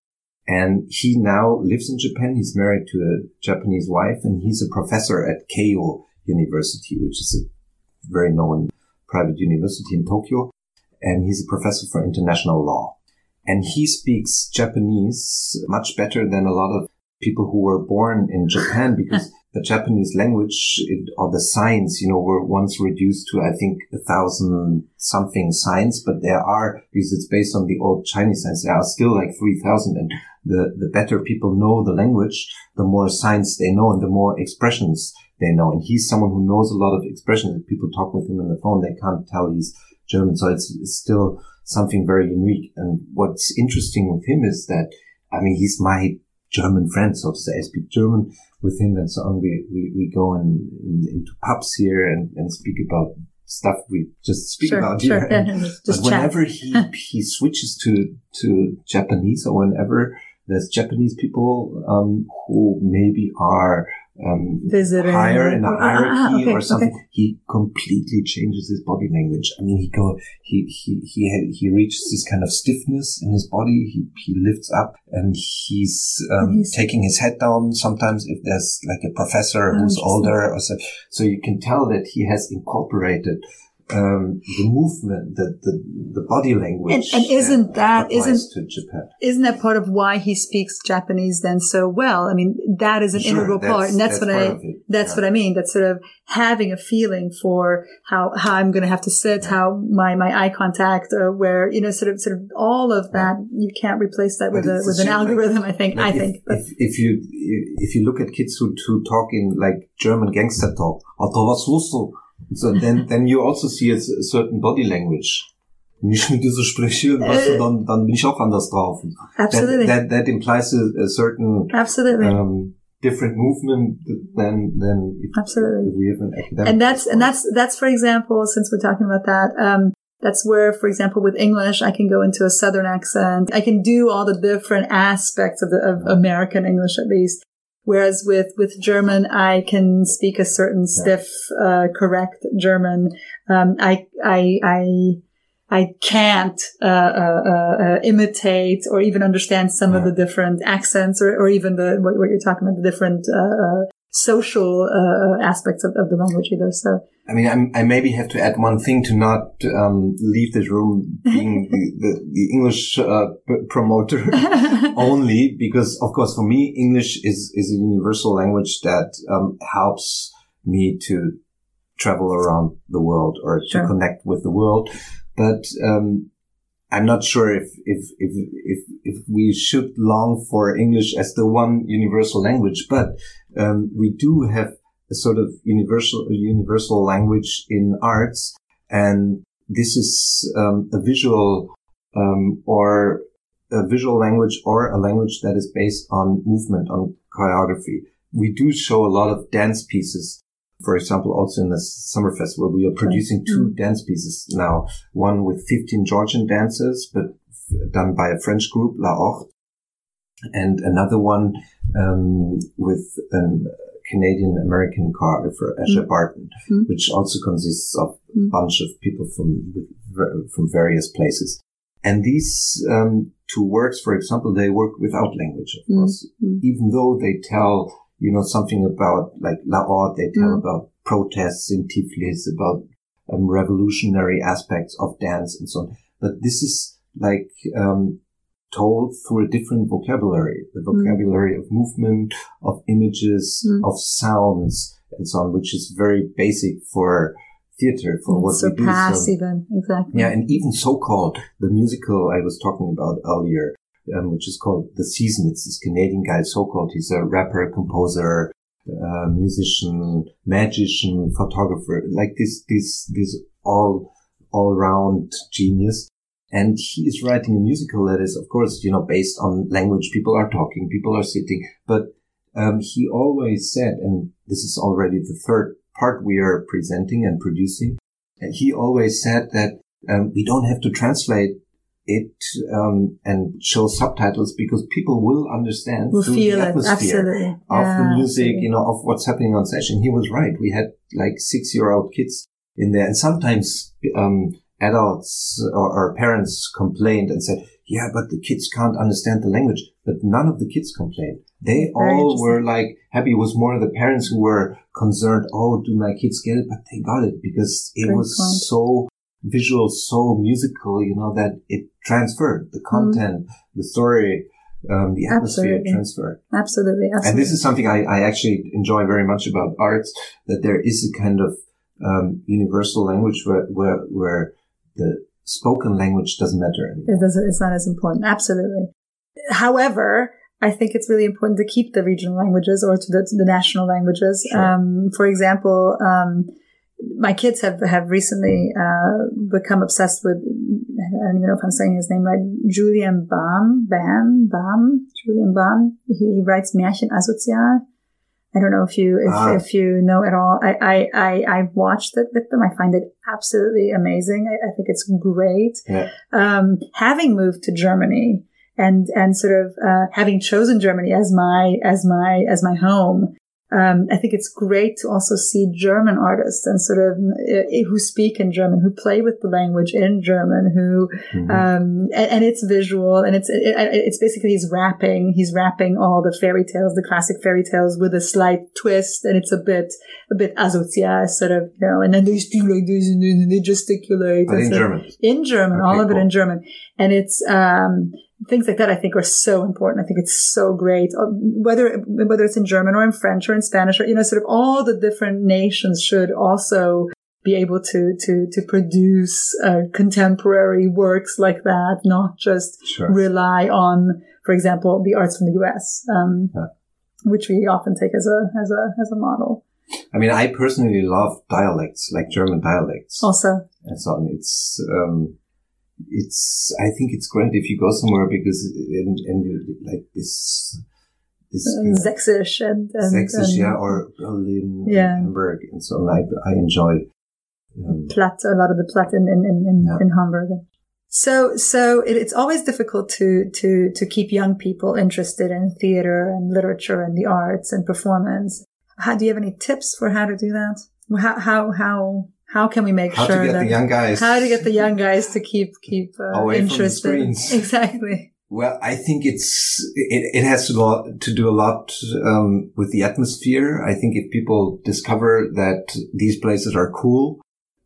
and he now lives in Japan. He's married to a Japanese wife, and he's a professor at Keio University, which is a very known private university in Tokyo, and he's a professor for international law. And he speaks Japanese much better than a lot of people who were born in Japan because the Japanese language it, or the signs, you know, were once reduced to, I think, a thousand something signs, but there are, because it's based on the old Chinese signs, there are still like 3,000 and the, the better people know the language, the more signs they know and the more expressions they know. And he's someone who knows a lot of expressions. If people talk with him on the phone, they can't tell he's German. So it's, it's still something very unique. And what's interesting with him is that, I mean, he's my German friend, so to say. I speak German with him and so on. We, we, we go in, in, into pubs here and, and speak about stuff we just speak Sure, about sure. here. And- but just whenever he, he switches to, to Japanese or whenever there's Japanese people, um, who maybe are, um, higher in a Ah, ah, hierarchy okay, or something, okay. he completely changes his body language. I mean, he go, he, he, he, he reaches this kind of stiffness in his body. He, he lifts up and he's, um, And he's- taking his head down sometimes if there's like a professor who's older or so. So you can tell that he has incorporated, um, the movement, the, the, the body language. And- and isn't that- applies isn't- to Japan. Isn't that part of why he speaks Japanese then so well? I mean, that is an Sure, integral part, and that's, what part I that's Yeah. what I mean. That's sort of having a feeling for how how I'm going to have to sit, how my my eye contact, or where you know, sort of sort of all of that. You can't replace that with a with an shame, like- algorithm. I think. I if, think. But if, if you if you look at kids who, who talk in like German gangster talk, Alter, was tust du? So then then you also see a certain body language. Wenn ich mit dir so spreche, weißt du, dann, dann bin ich auch anders drauf. absolutely, That, that, that implies a, a certain absolutely. um, different movement than than if, Absolutely. if we have an academic. and that's and that's that's for example since we're talking about that um that's where for example with english i can go into a southern accent i can do all the different aspects of the of american english at least whereas with with german i can speak a certain stiff uh, correct german. Um i i i I can't uh, uh, uh, uh, imitate or even understand some of the different accents or, or even the what, what you're talking about the different uh, uh, social uh, aspects of, of the language either. So I mean, I'm, I maybe have to add one thing to not um, leave this room being the, the, the English uh, promoter. only because, of course, for me, English is, is a universal language that um, helps me to travel around the world or Sure. to connect with the world. But um, I'm not sure if, if if if if we should long for English as the one universal language. But um, we do have a sort of universal universal language in arts, and this is um, a visual um, or a visual language or a language that is based on movement, on choreography. We do show a lot of dance pieces. For example, also in the summer festival, we are producing two dance pieces now. One with 15 Georgian dancers, but done by a French group, La Horde, and another one um, with a Canadian American choreographer, Asher Barton, Mm. which also consists of a Mm. bunch of people from from various places. And these um, two works, for example, they work without language, of Mm. course, Mm. even though they tell you know something about like La they tell Mm. about protests in Tiflis, about um, revolutionary aspects of dance and so on. But this is like um, told through a different vocabulary, the vocabulary of movement, of images, Mm. of sounds, and so on, which is very basic for theater, for what we do. So- even exactly. yeah, and even so-called the musical I was talking about earlier, um, which is called The Season. It's this Canadian guy, so-called. He's a rapper, composer, uh, musician, magician, photographer, like this, this, this all, all-round genius. And he is writing a musical that is, of course, you know, based on language. People are talking, people are sitting, but um, he always said, and this is already the third part we are presenting and producing. And he always said that um, we don't have to translate it um, and show subtitles because people will understand We'll through feel the atmosphere absolutely of the music, you know, of what's happening on session. He was right. We had like six year old kids in there and sometimes, um, adults or, or parents complained and said, yeah, but the kids can't understand the language. But none of the kids complained. They Very all were like happy. It was more the parents who were concerned. Oh, do my kids get it? But they got it because it Great was point. so visual, so musical, you know, that it transferred the Mm-hmm. content, the story um, the atmosphere Absolutely. transfer. Absolutely. Absolutely. And this is something I, I actually enjoy very much about arts, that there is a kind of um, universal language where, where, where the spoken language doesn't matter anymore. it doesn't, it's not as important. Absolutely. However, I think it's really important to keep the regional languages or to the, to the national languages. Sure. Um, for example, um, my kids have, have recently, uh, become obsessed with, I don't even know if I'm saying his name right, Julian Baum, Bam, Baum, Julian Baum. He, he writes Märchen asozial. I don't know if you, if, Ah. if you know at all. I, I, I, I've watched it with them. I find it absolutely amazing. I, I think it's great. Yeah. Um, having moved to Germany and, and sort of, uh, having chosen Germany as my, as my, as my home, um, I think it's great to also see German artists and sort of uh, who speak in German, who play with the language in German, who Mhm. um, and, and it's visual and it's it, it- it's basically he's rapping he's rapping all the fairy tales, the classic fairy tales with a slight twist, and it's a bit a bit asozial, sort of you know, and then they speak like this and then they gesticulate. but in so- German. in German, Okay, all of it in German. And it's, um, things like that I think are so important. I think it's so great. Uh, Whether, whether it's in German or in French or in Spanish or, you know, sort of all the different nations should also be able to, to, to produce, uh, contemporary works like that, not just Sure. rely on, for example, the arts from the US, um, Yeah. which we often take as a, as a, as a model. I mean, I personally love dialects, like German dialects. Also, and so on. It's, um, it's, I think it's great if you go somewhere because, and, and like this, this uh, Sächsisch and, and, Sächsisch, and yeah, or Berlin, Yeah. Hamburg, and so on. I, I enjoy, um, Platt, a lot of the Platt in, in, in, in, Yeah. in Hamburg. So, so it, it's always difficult to, to, to keep young people interested in theater and literature and the arts and performance. How, do you have any tips for how to do that? How, how, how, how can we make how sure to get that, the young guys. how to get the young guys to keep, keep uh, Away from the interested? Exactly. Well, I think it's it, it has to, lot, to do a lot um, with the atmosphere. I think if people discover that these places are cool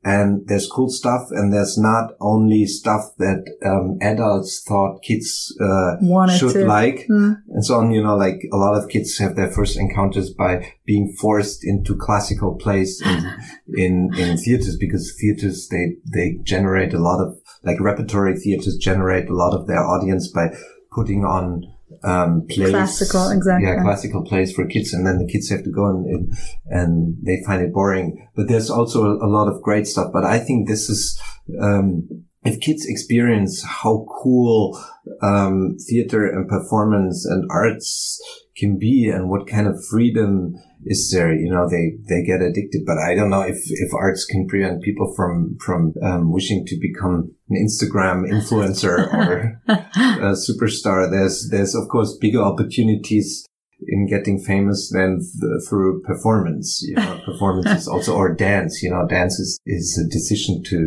and there's cool stuff and there's not only stuff that um, adults thought kids uh, should to. like Mm. and so on. You know, like a lot of kids have their first encounters by being forced into classical plays in in, in theaters because theaters they they generate a lot of like repertory theaters generate a lot of their audience by putting on um, plays, Classical, exactly. yeah, classical plays for kids, and then the kids have to go and and, and they find it boring. But there's also a, a lot of great stuff. But I think this is. Um, if kids experience how cool um, theater and performance and arts can be and what kind of freedom is there you know they they get addicted. But i don't know if if arts can prevent people from from um, wishing to become an instagram influencer or a superstar. There's there's of course bigger opportunities in getting famous than th- through performance you know performance is also or dance you know dance is is a decision to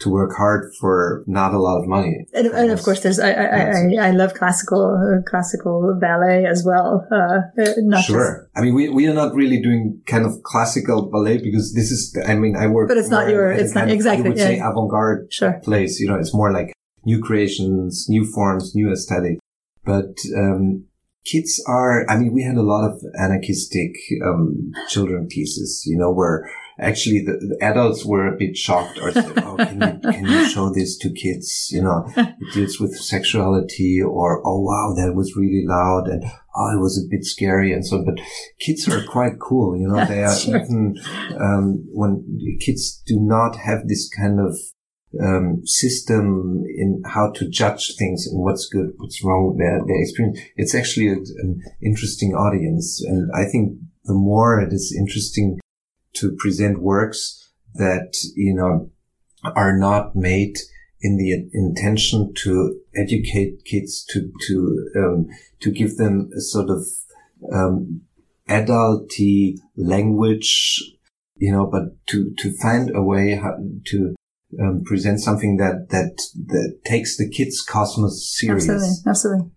to work hard for not a lot of money And, and of course, there's I I, I, I love classical uh, classical ballet as well. Uh, uh, not just sure. I mean, we, we are not really doing kind of classical ballet because this is, I mean, I work. But it's not your- it's not- of, exactly, You would yeah. say avant-garde sure. place. You know, it's more like new creations, new forms, new aesthetic. But, um, kids are, I mean, we had a lot of anarchistic, um, children pieces, you know, where actually the, the adults were a bit shocked or said, oh, can you, can you show this to kids? You know, it deals with sexuality or, oh, wow, that was really loud and, oh, it was a bit scary and so on. But kids are quite cool, you know, they are Sure. even, um, when kids do not have this kind of, um, system in how to judge things and what's good, what's wrong their, their experience. It's actually an interesting audience. And I think the more it is interesting to present works that, you know, are not made in the intention to educate kids to, to, um, to give them a sort of, um, adulty language, you know, but to, to find a way to, um, present something that, that, that takes the kids cosmos serious. Absolutely, absolutely.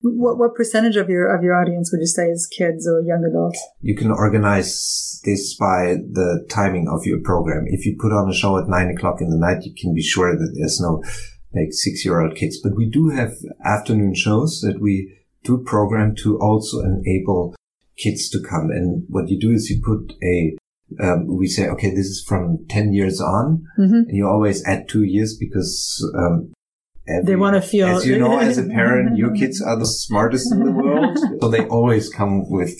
What what percentage of your of your audience would you say is kids or young adults? you can organize this by the timing of your program. If you put on a show at nine o'clock in the night, you can be sure that there's no like six year old kids. But we do have afternoon shows that we do program to also enable kids to come. And what you do is you put a, um, we say, okay, this is from 10 years on. Mhm. And you always add two years because, um, every- They want to feel. as you know, as a parent, your kids are the smartest in the world. So they always come with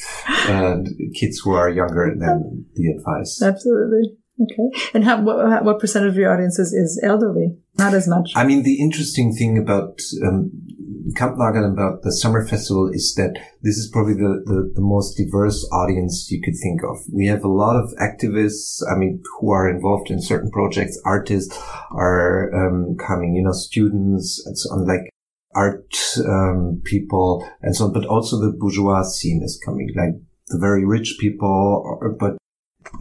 uh, kids who are younger than the advice. Absolutely. Okay. And how, what, what percent of your audience is, is elderly? Not as much. I mean, the interesting thing about um, And about the summer festival is that this is probably the, the, the most diverse audience you could think of. We have a lot of activists, I mean, who are involved in certain projects. Artists are um, coming, you know, students and so on, like art um, people and so on. But also the bourgeois scene is coming, like the very rich people. But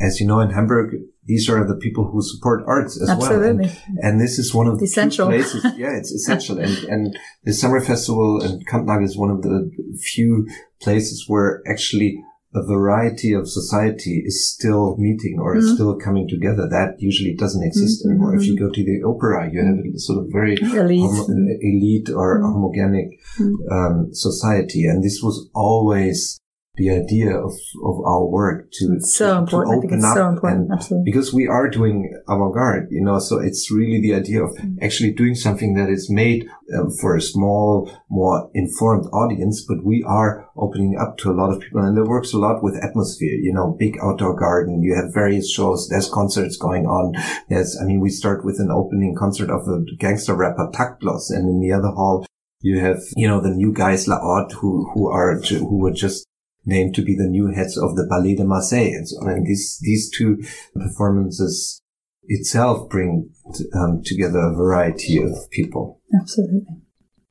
as you know, in Hamburg, these are the people who support arts as well. And and this is one of the Essential. places. Yeah, it's essential. and and the summer festival and Kampnagel is one of the few places where actually a variety of society is still meeting or is Mhm. still coming together. That usually doesn't exist Mhm, anymore. If you go to the opera, you have a sort of very Elite. homo- elite or Mhm. homogenic Mhm. um, society, and this was always the idea of, of our work to, It's so to, to open it's up so and Absolutely. because we are doing avant-garde, you know, so it's really the idea of Mm. actually doing something that is made um, for a small, more informed audience, but we are opening up to a lot of people and it works a lot with atmosphere, you know, big outdoor garden. You have various shows. There's concerts going on. There's, I mean, we start with an opening concert of a gangster rapper, Taktlos, and in the other hall, you have, you know, the new guys, La Horde, who, who are, who were just named to be the new heads of the Ballet de Marseille and so on. And these, these two performances itself bring um, together a variety of people. Absolutely.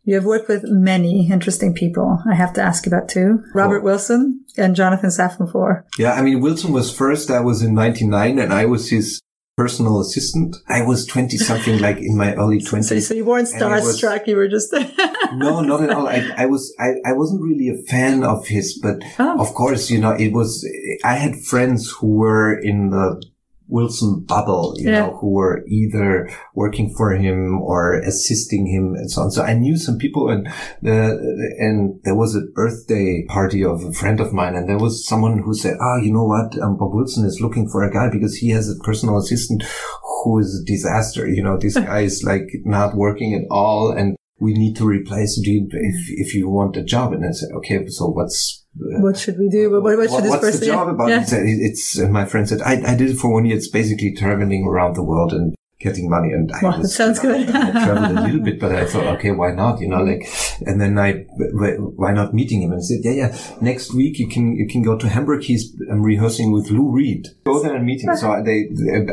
You have worked with many interesting people. I have to ask about two. Robert Wilson and Jonathan Safran Foer. Yeah, I mean, Wilson was first. I was in 99 and I was his personal assistant. I was 20 something, like in my early 20s. So, so you weren't And it was- starstruck. You were just. no, not at all. I, I was, I, I wasn't really a fan of his, but Oh. of course, you know, it was, I had friends who were in the Wilson bubble, you Yeah. know, who were either working for him or assisting him and so on. So I knew some people and, uh, and there was a birthday party of a friend of mine and there was someone who said, ah, you know what? Um, Bob Wilson is looking for a guy because he has a personal assistant who is a disaster. You know, this guy is like not working at all and we need to replace you if, if you want a job. And I said, okay, so what's, uh, what should we do? What, what should this what's person the job about? Yeah. Said, it's, uh, my friend said, I, I did it for one year. It's basically traveling around the world and getting money. And I Wow, was, sounds good. I traveled a little bit, but I thought, okay, why not? You know, like, and then I, why not meeting him? And he said, yeah, yeah, next week you can, you can go to Hamburg. He's um, rehearsing with Lou Reed. Go there and meet him. So I- they,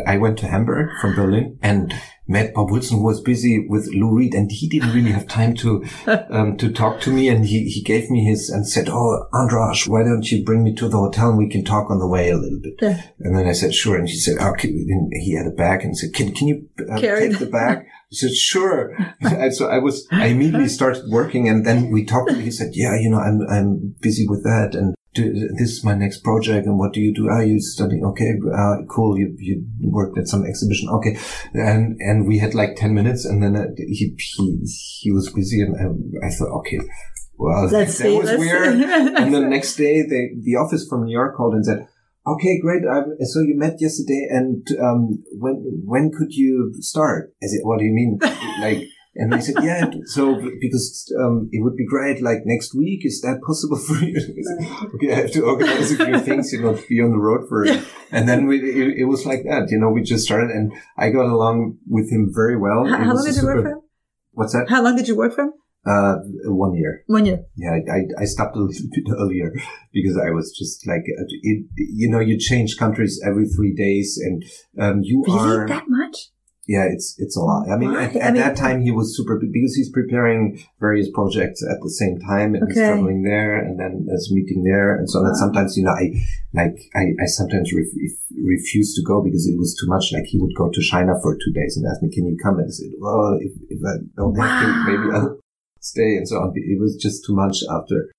I went to Hamburg from Berlin and met Bob Wilson, who was busy with Lou Reed, and he didn't really have time to um, to talk to me. And he, he gave me his and said, "Oh, Andras, why don't you bring me to the hotel and we can talk on the way a little bit?" Yeah. And then I said, "Sure." And she said, "Okay." And he had a bag and said, "Can can you uh, take the bag?" I said, "Sure." and so I was I immediately started working, and then we talked. and He said, "Yeah, you know, I'm I'm busy with that and." Do, this is my next project, and what do you do? Are you studying? Okay, uh, cool. You you worked at some exhibition. Okay, and and we had like ten minutes, and then uh, he he he was busy, and I, I thought, okay, well, Let's that see. was weird. and the next day, they, the office from New York called and said, "Okay, great. Um, so you met yesterday, and um, when when could you start?" I said, "What do you mean?" like, and I said, "Yeah, so because um, it would be great. Like next week, is that possible for you?" Said, okay, I have to organize a few things, you know, to be on the road for. And then we, it, it was like that, you know. We just started, and I got along with him very well. how, how long did you work for him? What's that? How long did you work for him? Uh, one year. One year. Yeah, I, I, I stopped a little bit earlier because I was just like, uh, it, you know, you change countries every three days and, um, you Really? are, That much? Yeah, it's, it's a lot. I mean, Why? at, I mean- that time he was super, because he's preparing various projects at the same time and he's traveling there and then there's meeting there. And so that Wow. sometimes, you know, I, like, I, I sometimes ref, if, refused to go because it was too much. Like he would go to China for two days and ask me, can you come? And I said, well, if, if I don't have to, maybe I'll stay and so on. It was just too much after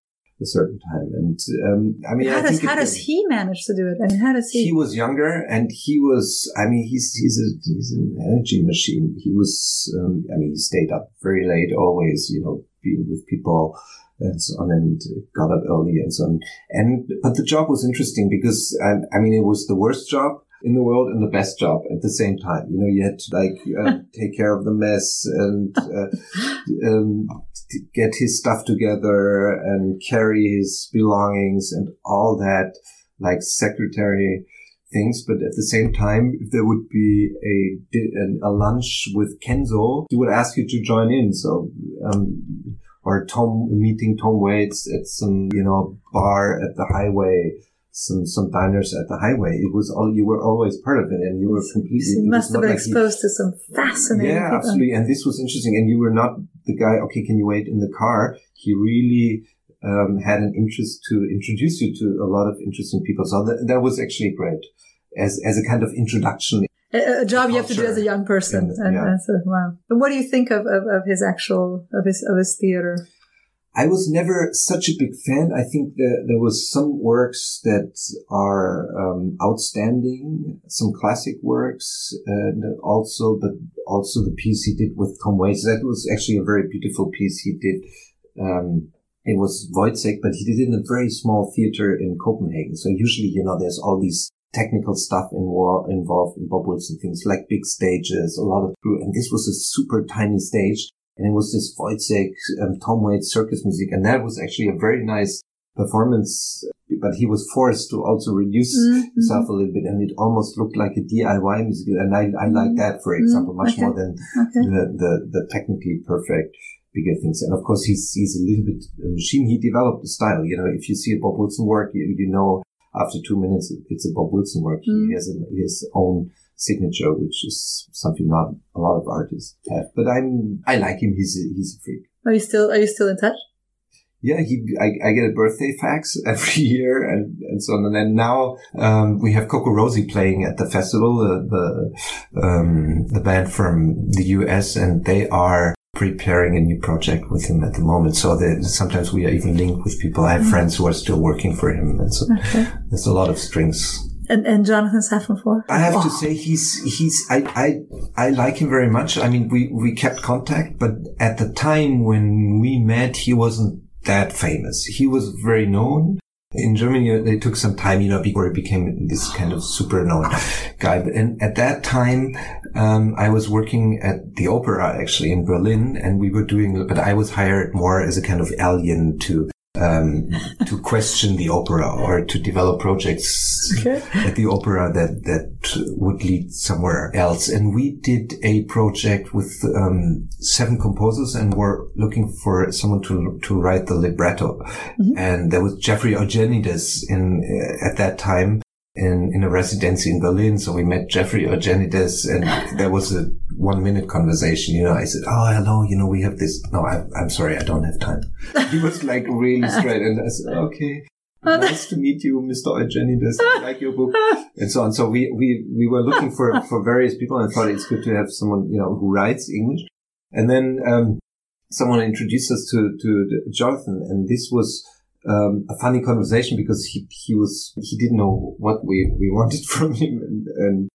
a certain time. And um, I mean, how I does how it- does he manage to do it? I mean, how does he? he was younger and he was i mean he's he's a he's an energy machine he was um, i mean he stayed up very late always you know being with people and so on and got up early and so on. And, but the job was interesting because, um, I mean, it was the worst job in the world and the best job at the same time. You know, you had to like uh, take care of the mess and uh, um, get his stuff together and carry his belongings and all that, like secretary things. But at the same time, if there would be a a lunch with Kenzo, he would ask you to join in. So. Um, or Tom meeting Tom Waits at some, you know, bar at the highway some some diners at the highway. It was all you were always part of it, and you were completely. You must have been like exposed he, to some fascinating. Yeah, people. absolutely, and this was interesting. And you were not the guy. Okay, can you wait in the car? He really um, had an interest to introduce you to a lot of interesting people. So that, that was actually great as as a kind of introduction. A, a job you have to do as a young person. And, yeah. and so, wow. And what do you think of, of, of his actual of his of his theater? I was never such a big fan. I think that there was some works that are um, outstanding, some classic works, and also, but also the piece he did with Tom Waits. That was actually a very beautiful piece he did. Um, it was Woyzeck, but he did it in a very small theater in Copenhagen. So usually, you know, there's all these technical stuff involved involved in Bob Wilson things like big stages, a lot of crew, and this was a super tiny stage and it was this Woyzeck um, Tom Waits circus music, and that was actually a very nice performance. But he was forced to also reduce mm-hmm. himself a little bit, and it almost looked like a DIY music. And I, I like mm-hmm. that, for example, much okay. more than okay. the, the the technically perfect bigger things. And of course, he's he's a little bit a machine. He developed a style. You know, if you see a Bob Wilson work, you, you know after two minutes it's a Bob Wilson work. Mm-hmm. He has a, his own signature, which is something not a lot of artists have. But I'm, I like him. He's a, he's a freak. Are you still, are you still in touch? Yeah, he, I, I get a birthday fax every year and, and so on. And then now, um, we have CocoRosie playing at the festival, the, the, um, the band from the US and they are preparing a new project with him at the moment. So that sometimes we are even linked with people. I have mm-hmm. friends who are still working for him. And so okay. there's a lot of strings and, and Jonathan Safran Foer. I have oh. to say he's he's I, I I like him very much. I mean we we kept contact, but at the time when we met, he wasn't that famous. He was very known. In Germany, it took some time, you know, before he became this kind of super known guy. But and at that time, um, I was working at the opera actually in Berlin and we were doing, but I was hired more as a kind of alien to um, to question the opera or to develop projects okay. at the opera that that would lead somewhere else. And we did a project with um, seven composers, and we're looking for someone to to write the libretto. Mm-hmm. And there was Jeffrey Eugenides in uh, at that time, in, in a residency in Berlin. So we met Jeffrey Eugenides and there was a one minute conversation. You know, I said, Oh, hello. You know, we have this. No, I, I'm sorry. I don't have time. He was like really straight. And I said, okay. nice to meet you, Mr. Eugenides. I like your book and so on. So we, we, we were looking for, for various people and thought it's good to have someone, you know, who writes English. And then, um, someone introduced us to, to Jonathan and this was, um, a funny conversation because he, he was, he didn't know what we, we wanted from him and, and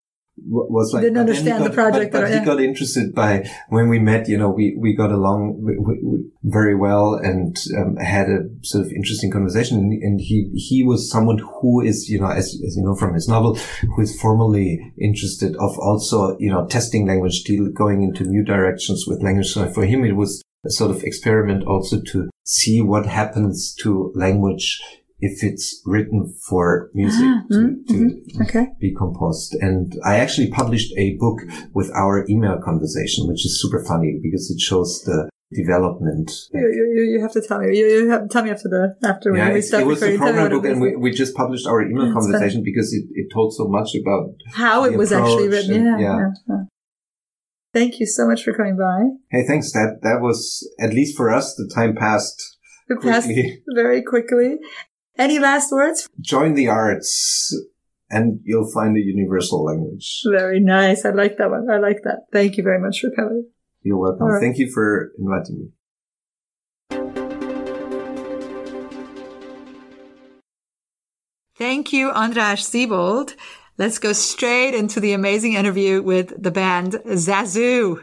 was like, didn't understand got, the project. But, but yeah. he got interested by when we met, you know, we, we got along we, we, very well and um, had a sort of interesting conversation. And, and, he, he was someone who is, you know, as, as you know from his novel, who is formally interested of also, you know, testing language, still going into new directions with language. So for him, it was a sort of experiment also to see what happens to language if it's written for music ah, to, mm, to mm-hmm. okay. be composed. And I actually published a book with our email conversation, which is super funny because it shows the development. You, you, you have to tell me. You, you have to tell me after the after yeah, we start. It was a program book, and we, we just published our email conversation because it, it told so much about how it was actually written. And, yeah, yeah. yeah. Thank you so much for coming by. Hey, thanks. That that was at least for us. The time passed. It passed very quickly. Any last words? Join the arts, and you'll find a universal language. Very nice. I like that one. I like that. Thank you very much for coming. You're welcome. Right. Thank you for inviting me. Thank you, Andras Siebold. Let's go straight into the amazing interview with the band Zazu.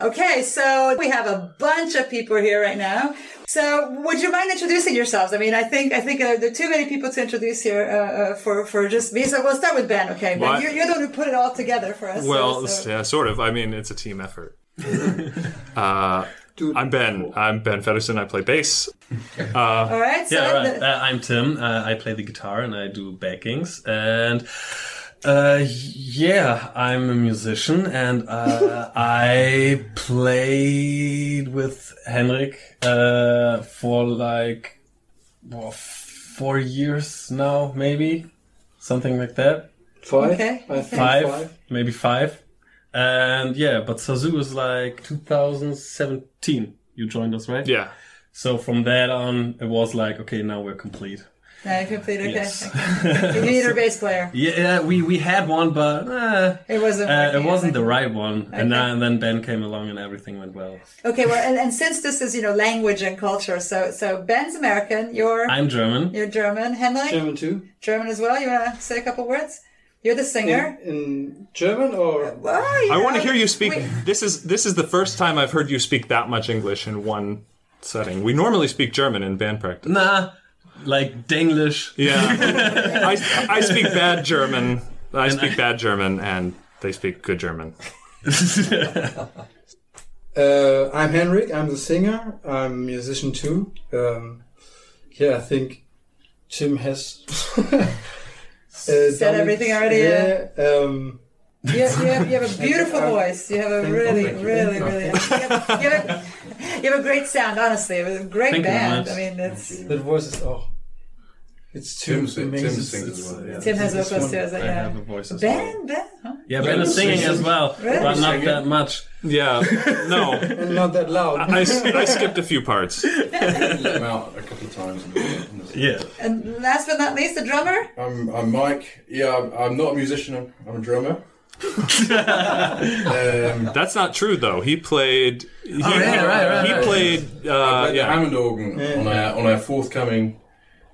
Okay, so we have a bunch of people here right now. So, would you mind introducing yourselves? I mean, I think I think uh, there are too many people to introduce here uh, uh, for for just me. So we'll start with Ben. Okay, Ben, Well, I- you're, you're the one who put it all together for us. so- Well, so- yeah, sort of. I mean, it's a team effort. uh, I'm Ben. I'm Ben Feddersen. I play bass. all right. So Yeah, right. the- Uh, I'm Tim. Uh, I play the guitar and I do backings. And uh, yeah, I'm a musician and uh, I played with Henrik uh, for like well, four years now, maybe something like that. Five? Okay, I think Five, maybe five. And yeah, but Sazu was like 2017. You joined us, right? Yeah. So from that on, it was like, okay, now we're complete. no, complete. Okay, Yes. okay. you need a bass player. Yeah, we, we had one, but uh, It wasn't. uh, it wasn't the right one. And, then, and then Ben came along and everything went well. Okay, well, and, and since this is you know language and culture, so so Ben's American, you're I'm German. you're German, Henrik German too. German as well. You want to say a couple words? You're the singer. In, in German or Well, I want to hear you speak. we- This is this is the first time I've heard you speak that much English in one setting. We normally speak German in band practice. Nah, like Denglish. Yeah. I, I speak bad German. I speak bad German, and they speak good German. Uh, I'm Henrik. I'm the singer. I'm a musician too. Um, yeah, I think Tim has Said done it. everything already, Yeah. Um, You, you, have, you have a beautiful voice. You have a Thank- really, you. really, really. You have, you, have a, you have a great sound. Honestly, it was a great Thank band. I mean, it's that voice is oh, it's too Tim, sing- Tim sings as well. Yeah. Tim has This vocals one, too. Is? I have a voice as well. Ben, Ben, huh? Yeah, Ben is singing as well, Really? but not that much. Yeah. No. and not that loud. I, I skipped a few parts. let him out a couple of times. Yeah. And last but not least, the drummer. I'm, I'm Mike. Yeah, I'm, I'm not a musician. I'm, I'm a drummer. um, That's not true, though. He played. He, yeah, right, right, he right. played. I Uh, played the yeah. Hammond organ on our on our forthcoming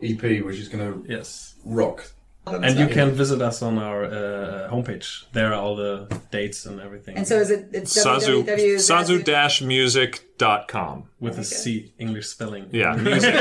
EP, which is going to Yes. rock. And you can visit us on our uh, homepage. There are all the dates and everything. And so is it? It's Sazu, www. sazu-music.com. with a C English spelling. Yeah, music.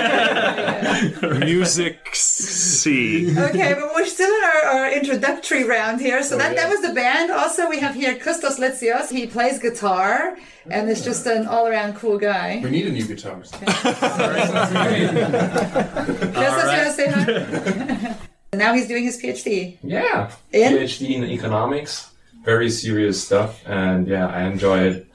music C. Okay, but we're still in our, our introductory round here. So that, that was the band. Also, we have here Christos Letsios. He plays guitar and is just an all around cool guy. We need a new guitarist. Christos, you want to say hi? Now he's doing his PhD. Yeah, In? PhD in economics, very serious stuff, and yeah, I enjoy it.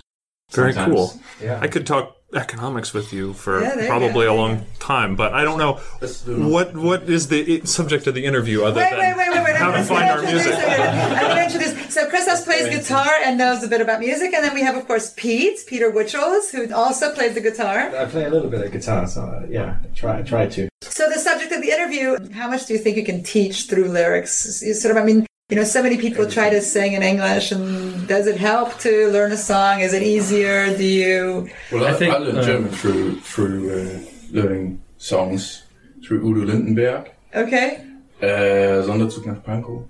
Very sometimes. cool. Yeah, I could talk economics with you for Yeah, there you probably a long time, but I don't know Let's do it. what what is the subject of the interview other Wait, than wait, wait, wait, wait. how I'm to gonna find our music. I'm introduce. So Christos plays guitar and knows a bit about music. And then we have, of course, Pete, Peter Witchels, who also plays the guitar. I play a little bit of guitar, so uh, yeah, I try, I try to. So the subject of the interview, how much do you think you can teach through lyrics? You sort of, I mean, you know, so many people try to sing in English, and does it help to learn a song? Is it easier? Do you? Well, I, I think, I learned uh, German through through uh, learning songs through Udo Lindenberg. Okay. Uh, Sonderzug nach Pankow.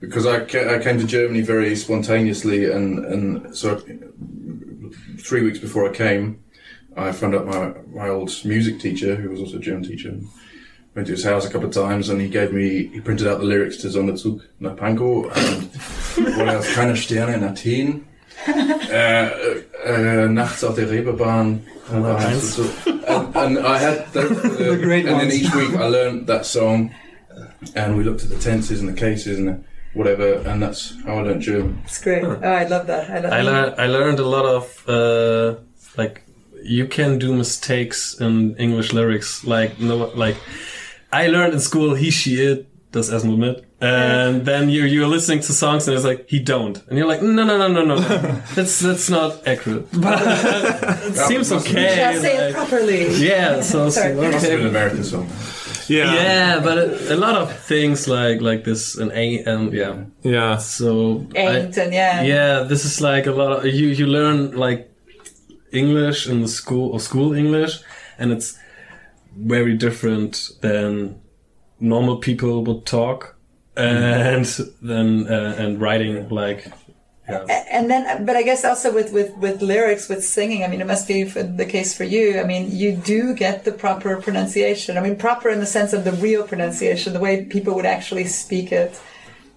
Because I, ca- I came to Germany very spontaneously, and, and so three weeks before I came, I found out my, my old music teacher, who was also a German teacher, and went to his house a couple of times, and he gave me, he printed out the lyrics to Sonderzug nach Pankow, and what else, Keine Sterne in Athen, uh, uh, Nachts auf der Reeperbahn, and, so, and, and I had those, uh, great and then each week I learned that song, and we looked at the tenses and the cases and the whatever, and that's how I learned German. It's great. Oh, I love that. I love I learned I learned a lot of uh, like you can do mistakes in English lyrics. Like no, like I learned in school he, she, it, das erstmal mit. And then you you're listening to songs and it's like he don't, and you're like no no no no no, no. that's that's not accurate. But it seems okay. Shall say it like- properly. yeah, so, so Sorry. Must have been an okay. American song. Yeah, Yeah, but a, a lot of things like like this and a and yeah. yeah. So I- Ain't and yeah. yeah, this is like a lot of you. You learn like English in the school or school English, and it's very different than normal people would talk, and then uh, and writing like A- And then, but I guess also with, with, with lyrics, with singing, I mean, it must be for the case for you. I mean, you do get the proper pronunciation. I mean, proper in the sense of the real pronunciation, the way people would actually speak it.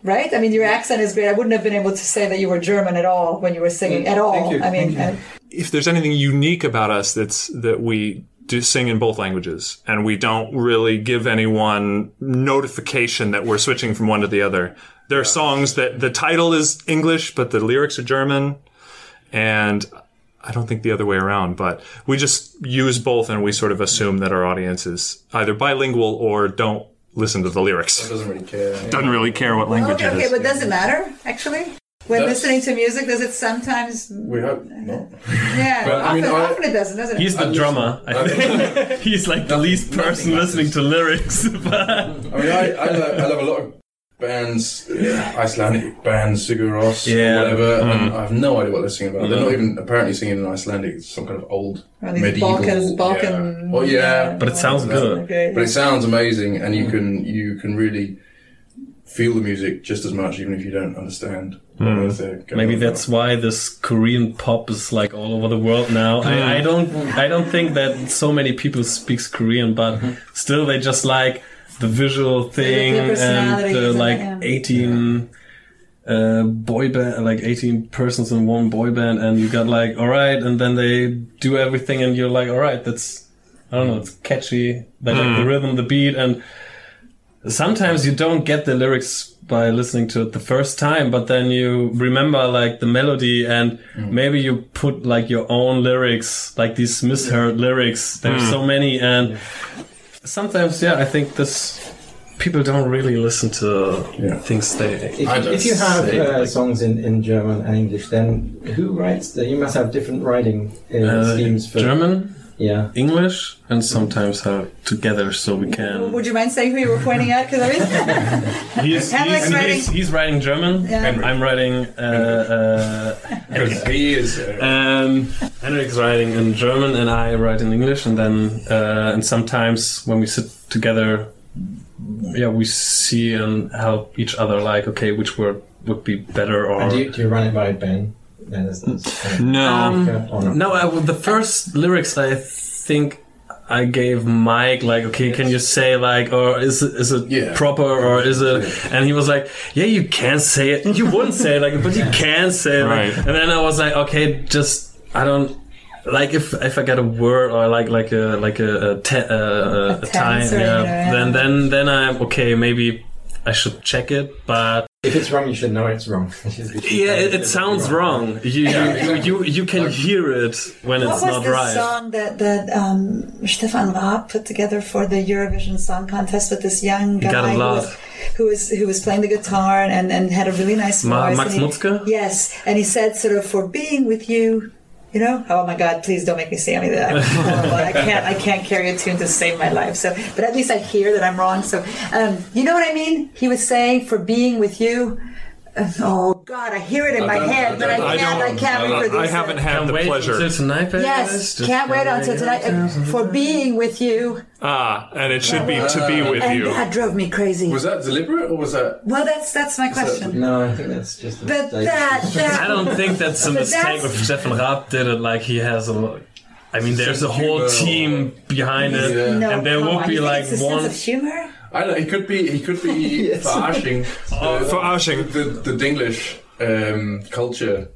Right? I mean, your accent is great. I wouldn't have been able to say that you were German at all when you were singing at all. you, I mean, thank uh, if there's anything unique about us that's that we do sing in both languages and we don't really give anyone notification that we're switching from one to the other there are songs that the title is english but the lyrics are german and i don't think the other way around but we just use both and we sort of assume that our audience is either bilingual or don't listen to the lyrics Doesn't really care. doesn't really care what language okay, it okay, but does it matter, actually? When Does- listening to music, does it sometimes. We hope not. Yeah, But, I often, I- it doesn't, doesn't it? He's the drummer. I think. He's like the least person nothing listening to lyrics. but- I mean, I, I, love, I love a lot of bands, Icelandic bands, Sigur Rós, Yeah. whatever, and mm. I have no idea what they're singing about. They're not mm. even apparently singing in Icelandic. It's some kind of old Or these medieval. Balkans, yeah. Balkan. Well, yeah, But it sounds good. Okay. but it sounds amazing, and you mm. can you can really feel the music just as much, even if you don't understand. what hmm. Maybe that's about. why this Korean pop is like all over the world now. I, I hmm. don't I don't think that so many people speaks Korean, but hmm. still they just like the visual thing and the and like yeah. 18 uh, boy band, like 18 persons in one boy band, and you got like, all right, and then they do everything, and you're like, all right, that's, I don't know, it's catchy. They like the rhythm, the beat, and sometimes you don't get the lyrics by listening to it the first time, but then you remember like the melody and maybe you put like your own lyrics, like these misheard lyrics. There's so many and sometimes, yeah, I think this people don't really listen to Yeah. things they. If, if you have say, uh, like- songs in, in German and English, then who writes the? You must have different writing uh, Uh, schemes for German, Yeah. English, and sometimes have together so we can. Would you mind saying who you were pointing at? Because I mean, He's, he's, writing- he's, he's writing German. Yeah. I'm writing. Uh, uh, Because he is. Uh, Um, Henrik's writing in German and I write in English, and then uh, and sometimes when we sit together, yeah, we see and help each other. Like, okay, which word would be better, or And do you, do you run it by Ben? Then is no um, no. I, the first lyrics I think I gave Mike like, okay, can you say like, or is it is it Yeah. proper, or is it? And he was like, yeah, you can say it. You wouldn't say it like, but you can say it. Right. And then I was like, okay, just I don't. Like if if I get a word or like like a like a a, te- uh, a, tense time, yeah, yeah. then then then I'm okay. Maybe I should check it, but If it's wrong, you should know it's wrong. yeah, it, it sounds wrong. You you, you you can hear it when what it's was not the right. song that that um, Stefan Raab put together for the Eurovision Song Contest with this young guy Got a who was, who was who was playing the guitar and, and had a really nice voice? Ma- voice. Max and Mutzke? Yes, and he said sort of for being with you. You know? Oh my God! Please don't make me say any of that. I'm horrible. I can't. I can't carry a tune to save my life. So, but at least I hear that I'm wrong. So, um, you know what I mean? He was saying for being with you. Uh, Oh God! I hear it in my head, but I I can't. I, don't- can't I, reproduce I haven't it. had Can't the wait pleasure until tonight, baby. Yes, Just can't wait until tonight uh, for being with you. ah and it should be to be with and you that drove me crazy. was that deliberate or was that? well, that's that's my question. No, I think that's just. A But mistake. that that I don't think that's a But mistake that's- if Stefan Raab did it like he has a lo- I mean, there's a whole humor. team behind it, no, and there come will on. be You think like it's a one. sense of humor. I don't know. He could be. He could be Yes. verarsching. the- verarsching. the the Denglish um, culture.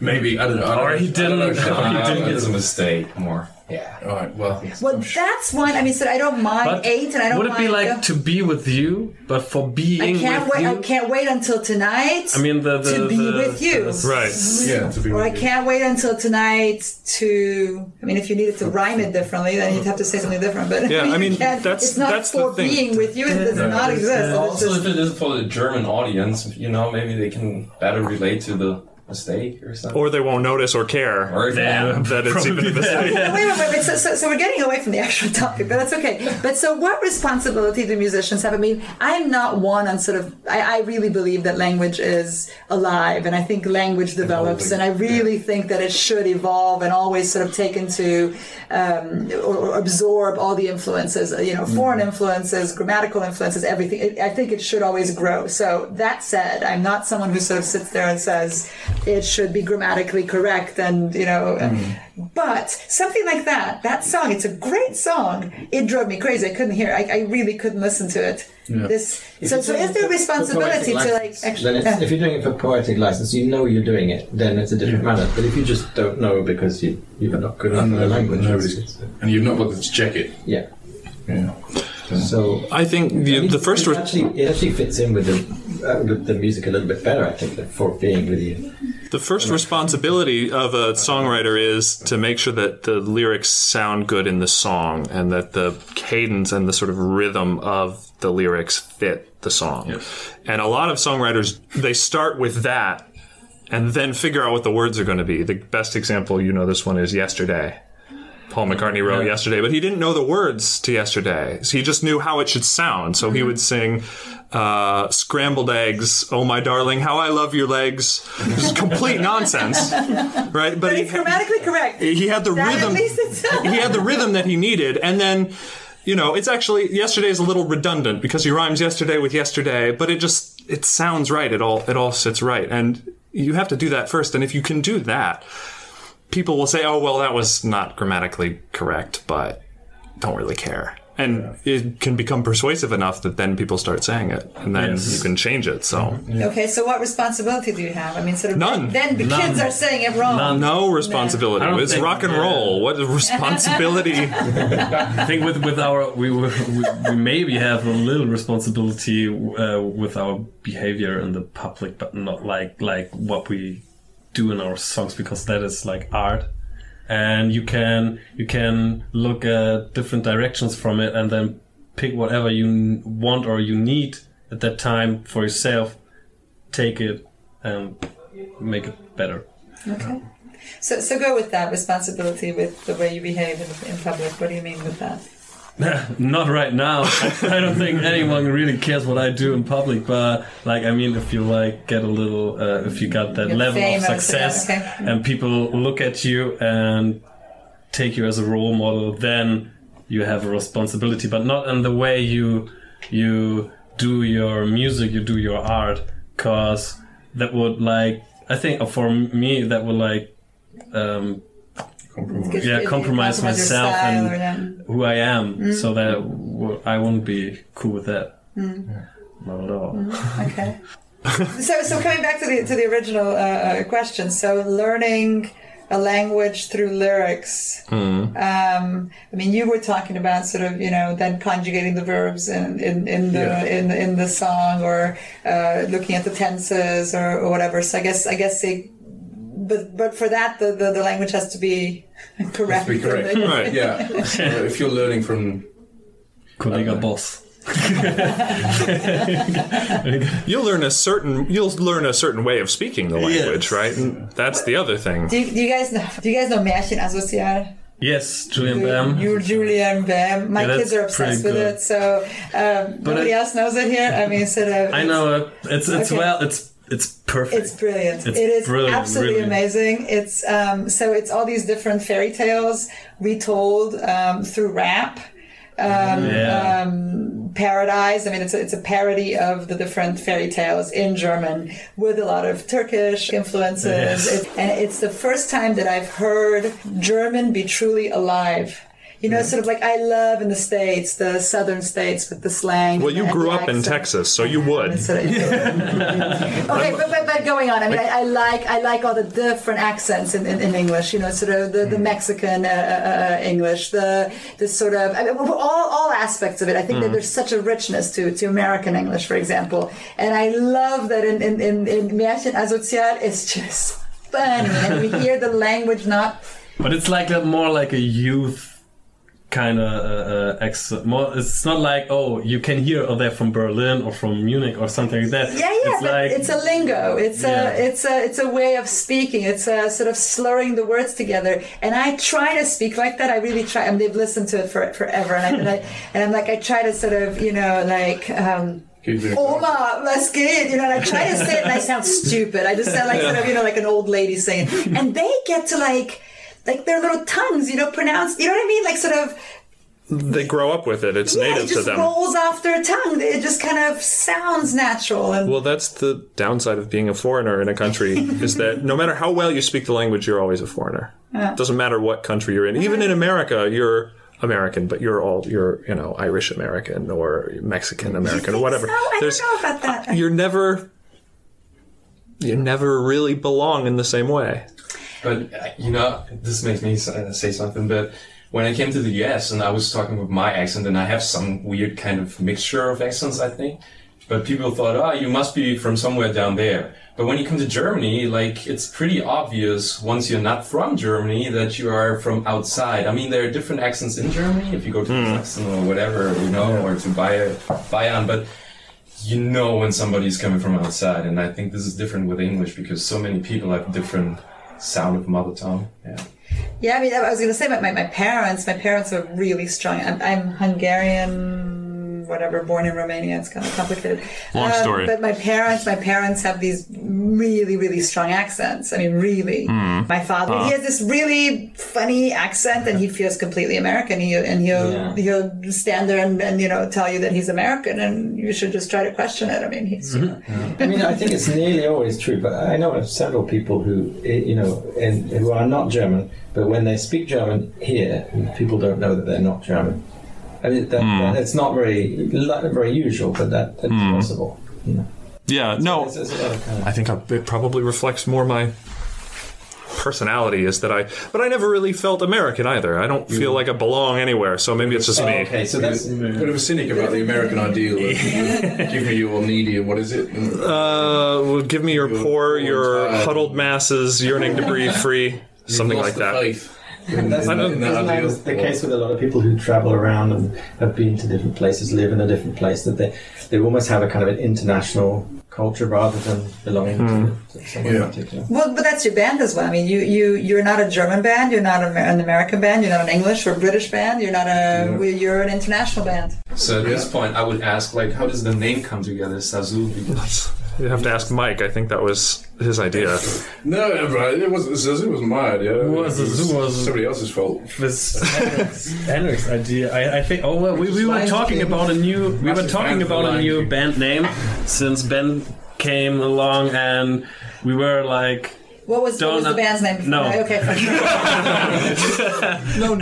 Maybe I don't know. I don't Or know. he I don't know, didn't- he Uh, didn't it's get- a mistake more. Yeah. All right. Well, Well, sure- that's one. I mean, so I don't mind But eight, and I don't would it mind. be like the- to be with you, but for being I can't with wait. you? I can't wait until tonight. I mean, the, the to be the- with you. the- right yeah, to be. or I with you. can't wait until tonight to. I mean, if you needed to rhyme it differently, then you'd have to say something different. But Yeah, I you mean, can't- that's- it's not that's the for thing. being with you. It does not exist. It's Also, just- if it is for the German audience, you know, maybe they can better relate to the mistake or something. or they won't notice or care Or Yeah, that it's even a probably mistake yeah. wait, wait, wait, wait. So, so, so we're getting away from the actual topic, but that's okay. But so, what responsibility do musicians have? I mean, I'm not one on sort of. I, I really believe that language is alive, and I think language develops, and I really think that it should evolve and always sort of take into um, or, or absorb all the influences. You know, foreign influences, grammatical influences, everything. It, I think it should always grow. So that said, I'm not someone who sort of sits there and says it should be grammatically correct and you know mm. but something like that that song it's a great song it drove me crazy i couldn't hear i, I really couldn't listen to it this If so you're so is there for- for responsibility poetic to like actually then it's, if you're doing it for poetic license, you know you're doing it. Then it's a different matter. But if you just don't know because you you're not good enough And at the language, nobody's- it's- it's- and you've not bothered to check it. yeah. Yeah. So I think the, I mean, the first it actually it actually fits in with the uh, with the music a little bit better. I think for being with you. The first responsibility of a songwriter is to make sure that the lyrics sound good in the song and that the cadence and the sort of rhythm of the lyrics fit the song. And a lot of songwriters, they start with that and then figure out what the words are going to be. The best example, you know, this one is Yesterday. Paul McCartney wrote yesterday, but he didn't know the words to yesterday. So he just knew how it should sound. So he would sing uh, scrambled eggs, oh my darling, how I love your legs. This is complete nonsense, right? But but he, grammatically correct he had the That rhythm. he had the rhythm that he needed, and then. You know, it's actually yesterday is a little redundant because he rhymes yesterday with yesterday, but it just it sounds right. It all it all sits right, and you have to do that first. And if you can do that, people will say, "Oh, well, that was not grammatically correct," but don't really care. And it can become persuasive enough that then people start saying it, and then Yes. you can change it. So, okay so what responsibility do you have i mean sort of None. then the None. kids are saying it wrong no responsibility. I don't It's think- rock and yeah. roll. What is responsibility? I think with with our we we, we maybe have a little responsibility uh, with our behavior in the public, but not like like what we do in our songs because that is like art, and you can you can look at different directions from it and then pick whatever you want or you need at that time for yourself, take it and make it better. Okay. So, so go with that responsibility with the way you behave in, in public. What do you mean with that? Not right now. I don't think anyone really cares what I do in public. But like, I mean, if you like get a little, uh, if you got that level famous, of success, yeah, okay. and people look at you and take you as a role model, then you have a responsibility. But not in the way you you do your music, you do your art, cause that would like, I think for me that would like. Um, Because yeah, compromise myself and who I am, so that w- I won't be cool with that. Not at all. Okay. so, so coming back to the to the original uh, uh, question. So, learning a language through lyrics. Um, I mean, you were talking about sort of you know then conjugating the verbs in in, in the Yeah. in in the song or uh, looking at the tenses or, or whatever. So I guess I guess they. But but for that the, the, the language has to be correct. To be correct. Right. Yeah. If you're learning from Kollegah Boss. You'll learn a certain you'll learn a certain way of speaking the language, Yes. right? And that's the other thing. Do you, do you guys know? Do you guys know Märchen Asozial? Yes, Julien Bam. You, Julia and Bam. My Yeah, kids are obsessed with it. So um, nobody I- else knows it here. I mean, sort of. I know it. It's it's Okay. well. It's it's perfect. It's brilliant. It's it is brilliant, absolutely really. amazing. It's um, so it's all these different fairy tales retold um, through rap. Um, Yeah. um, Paradise. I mean, it's a, it's a parody of the different fairy tales in German with a lot of Turkish influences. Yes. It- and it's the first time that I've heard German be truly alive. You know, sort of like I love in the states, the southern states with the slang. Well, you and grew the up in. Texas, so you would. Sort of- okay, but, but, but going on, I mean, I, I like I like all the different accents in, in, in English. You know, sort of the, the Mexican uh, uh, uh, English, the the sort of I mean, all all aspects of it. I think that there's such a richness to to American English, for example, and I love that in in in, in Märchen Asozial, it's just funny, and we hear the language not. But it's like a more like a youth kind of uh, uh, accent. More, it's not like oh, you can hear oh they're from Berlin or from Munich or something like that. Yeah, yeah, It's but like it's a lingo. It's Yeah. a it's a it's a way of speaking. It's a sort of slurring the words together. And I try to speak like that. I really try. I mean, they've listened to it for forever, and I, and, I, and I'm like I try to sort of you know like. Um, keep doing Oma, was geht? You know, and I try to say it and I sound stupid. I just sound like sort of, you know, like an old lady saying. And they get to like, like their little tongues, you know, pronounce, you know what I mean? Like sort of they grow up with it. It's Yeah, native it to just them. rolls off their tongue. It just kind of sounds natural. And Well, that's the downside of being a foreigner in a country is that no matter how well you speak the language, you're always a foreigner. it Doesn't matter what country you're in. Even in America, you're American, but you're all you're you know Irish American or Mexican American or whatever. So, I There's don't know about that. you're never you never really belong in the same way. But uh, you know, this makes me uh, say something. But when I came to the US and I was talking with my accent, and I have some weird kind of mixture of accents, I think. But people thought, oh, you must be from somewhere down there. But when you come to Germany, like it's pretty obvious once you're not from Germany that you are from outside. I mean, there are different accents in Germany. If you go to Sachsen or whatever, you know, or to Bayern, Bayern, but you know when somebody's coming from outside. And I think this is different with English because so many people have different sound of mother tongue. Yeah. Yeah, I mean, I was going to say, my, my, my parents, my parents are really strong. I'm, I'm Hungarian, whatever, born in Romania. It's kind of complicated. Um, Long story. But my parents, my parents have these really, really strong accents. I mean, really. Hmm. My father, he has this really funny accent, and he feels completely American. He, and he'll Yeah. he'll stand there and, and you know tell you that he's American, and you should just try to question it. I mean, he's you know, I mean, I think it's nearly always true, but I know of several people who, eh, you know, and who are not German, but when they speak German here, people don't know that they're not German. I mean, that, that- hmm. it's not very li- very usual, but that, that's hmm. possible. You know. Yeah, no, There's- there's a lot of kind of- I think it probably reflects more my personality is that I, but I never really felt American either. I don't feel mm-hmm. like I belong anywhere, so maybe it's just Oh, me. okay, so that's Bit mm. of a cynic about the American ideal. Of, give me your needy, what is it? Uh, well, give me your poor, your huddled masses yearning to breathe free, something like that. faith in, That's in, not, that- that isn't that ideal. the case with a lot of people who travel around and have been to different places, live in a different place, that they, they almost have a kind of an international culture rather than belonging to, hmm. to somewhere Yeah. particular. Well, but that's your band as well. I mean, you you you're not a German band, you're not an American band, you're not an English or British band, you're not a you're an international band. So at this point, I would ask, like, how does the name come together, Zazu? Because You have to ask Mike. I think that was his idea. No, right, it wasn't. Zazu was my idea. It was- Zazu was- somebody else's fault. was Henrik's, Henrik's idea. I, I think. Oh well, we, we were talking King. about a new. We were talking fan of the about a new King. band name since Ben came along, and we were like, What was, what was the band's name? before? no. Okay. fine. No,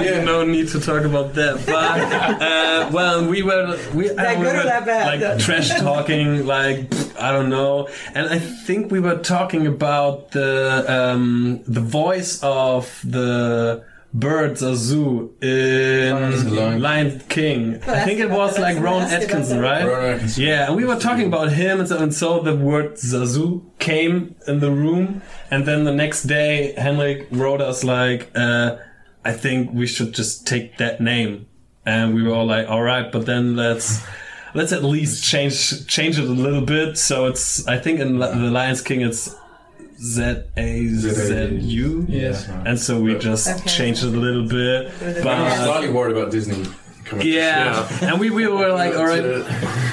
Yeah. no need to talk about that. But uh, well, we were we, That we good or were that bad? like trash talking, like I don't know. And I think we were talking about the um, the voice of the bird Zoo in Lion. Lion King. I think it was like Rowan Atkinson, right? Rowan Atkinson. Yeah, and we were talking about him, and so, and so the word Zazu came in the room, and then the next day Henrik wrote us like, uh, "I think we should just take that name," and we were all like, "All right," but then let's let's at least change change it a little bit. So it's I think in the Lions King it's Z A Z U, Yes. and so we just Okay. changed it a little bit, But I'm slightly worried about Disney. Coming to Yeah, and we, we were like, all right,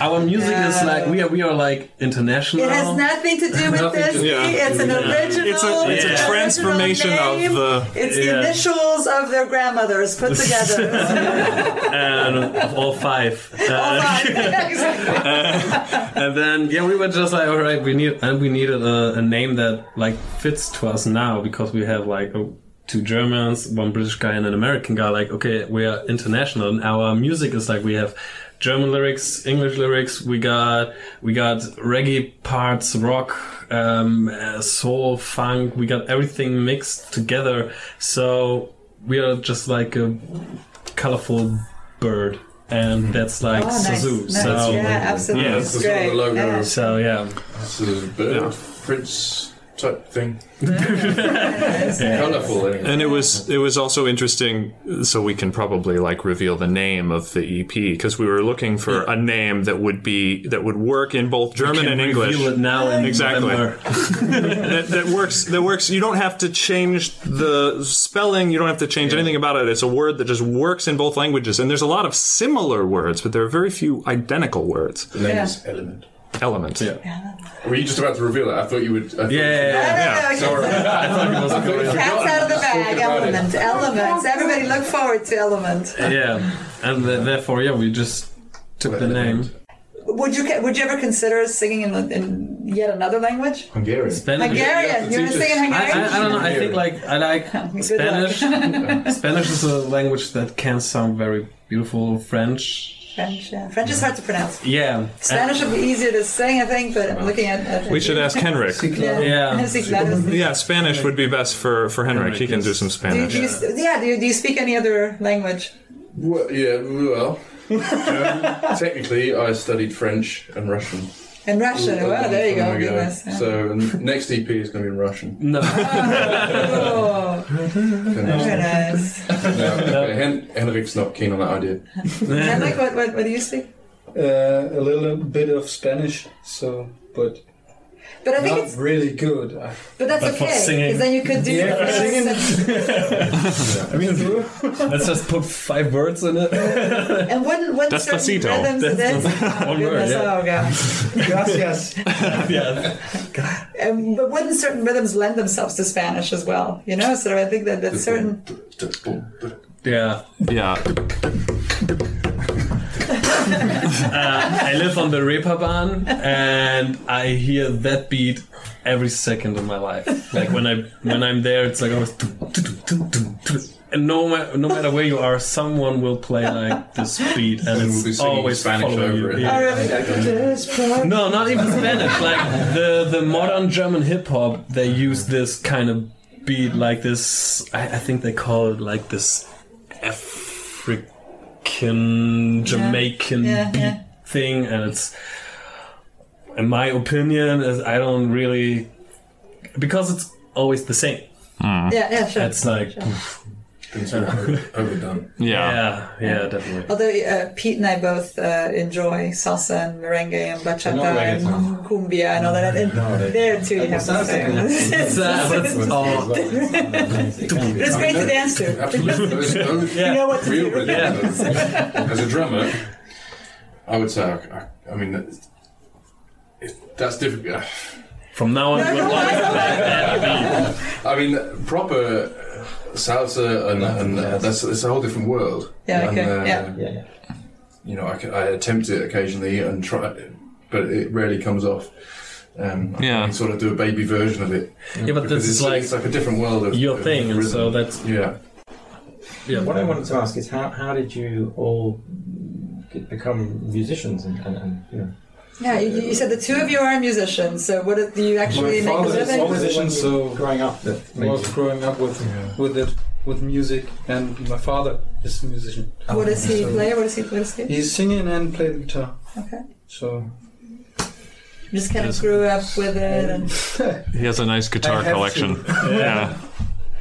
our music is like we are we are like international. It has nothing to do with Nothing this. Yeah. It's an original. It's a it's Yeah. a transformation of the. It's the initials of their grandmothers put together. and of all five. All Uh, right. Exactly. and then yeah, we were just like, all right, we need and we needed a, a name that like fits to us now because we have like a, two Germans, one British guy, and an American guy. Like, okay, we are international, and our music is like we have. German lyrics, English lyrics. We got we got reggae parts, rock, um, uh, soul, funk. We got everything mixed together. So we are just like a colorful bird, and that's like Oh, nice. Zazu. nice. So yeah, absolutely. Yeah, It's that's great. Yeah. so yeah, It's a bird, prince type thing. Colourful, anyway. And it was it was also interesting. So we can probably like reveal the name of the EP because we were looking for a name that would be that would work in both German Can and English. reveal it now in Exactly. That, that works that works you don't have to change the spelling you don't have to change anything about it it's a word that just works in both languages and there's a lot of similar words but there are very few identical words The name Yeah. is Element. Element Yeah. Were you just about to reveal it? I thought you would. I thought Yeah, yeah, yeah. No, no, no, Sorry. I thought it was I going- forgot. Cat's out of the bag. talking about it. element, elements. Everybody look forward to element. yeah, and th- therefore, yeah, we just took the name. Would you would you ever consider singing in, in yet another language? Hungarian. Spanish. Hungarian. You want to sing in I, Hungarian? I, I don't know. I think like I like Good Spanish. Spanish is a language that can sound very beautiful. French. French. Yeah. French is hard to pronounce. Yeah. Spanish would be easier to sing, I think, but I'm looking at. at We should ask Henrik. Yeah. Yeah. Yeah, Spanish would be best for, for Henrik. He can do some Do you, Spanish. do you, yeah. Do you, do you speak any other language? Well, yeah, well, um, technically, I studied French and Russian. In Russian. a Well, long there you time go. Goodness. Yeah. So next EP is going to be in Russian. No. Oh, very nice. No, okay, Hen- Henrik's not keen on that idea. Henrik, what, what, what do you speak? Uh, a little bit of Spanish, so but But I think not it's. really good. But that's But for okay. singing- Because then you could do. Yeah, for singing. I mean, let's just put five words in it. And wouldn't, wouldn't certain Despacito. rhythms That's oh, one word, goodness, yeah. oh god. Gracias. yeah. Um, but wouldn't certain rhythms lend themselves to Spanish as well? You know, so I think that, that certain. Yeah. Yeah. Uh, I live on the Reeperbahn, and I hear that beat every second of my life. Like when I when I'm there, it's like always. And no, ma- no matter where you are, someone will play like this beat, and And we'll be it's singing always Spanish following over you. it. Yeah. No, not even Spanish. Like the the modern German hip hop, they use this kind of beat, like this. I, I think they call it like this African Jamaican Yeah, beat yeah. thing, and it's. In my opinion, is I don't really because it's always the same. Hmm. Yeah, yeah, sure. It's like Been sort of overdone. Yeah. yeah, yeah, definitely. Although uh, Pete and I both uh, enjoy salsa and merengue and bachata and cumbia and all that. And No, there too, you have to salsa say. It's, Uh, but it's all- it's great to dance to. Absolutely. Those, those You know what to real do. rhythms. As a drummer, I would say, I, I, I mean, that's, it, that's difficult. From now on, No, we'll no, like I know. that, that I mean, proper salsa and, and uh, that's it's a whole different world. Yeah, And, okay, uh, yeah. Yeah, yeah. You know, I attempt it occasionally and try, but it rarely comes off. Um, I Yeah. can sort of do a baby version of it. Yeah, but this is it's, like it's like a different world of your of thing, and rhythm. so that's yeah. yeah. What I wanted to ask is how, how did you all become musicians and, and, and you know Yeah, you, you said the two of you are musicians. So what do you actually My make a father is living? always- musician, so- growing up that was growing up with with it with music, and my father is a musician. What does he So- play? What does he, what does he? He's singing and play the guitar. Okay. So You just kind of grew up with it, and He has a nice guitar collection. to. Yeah.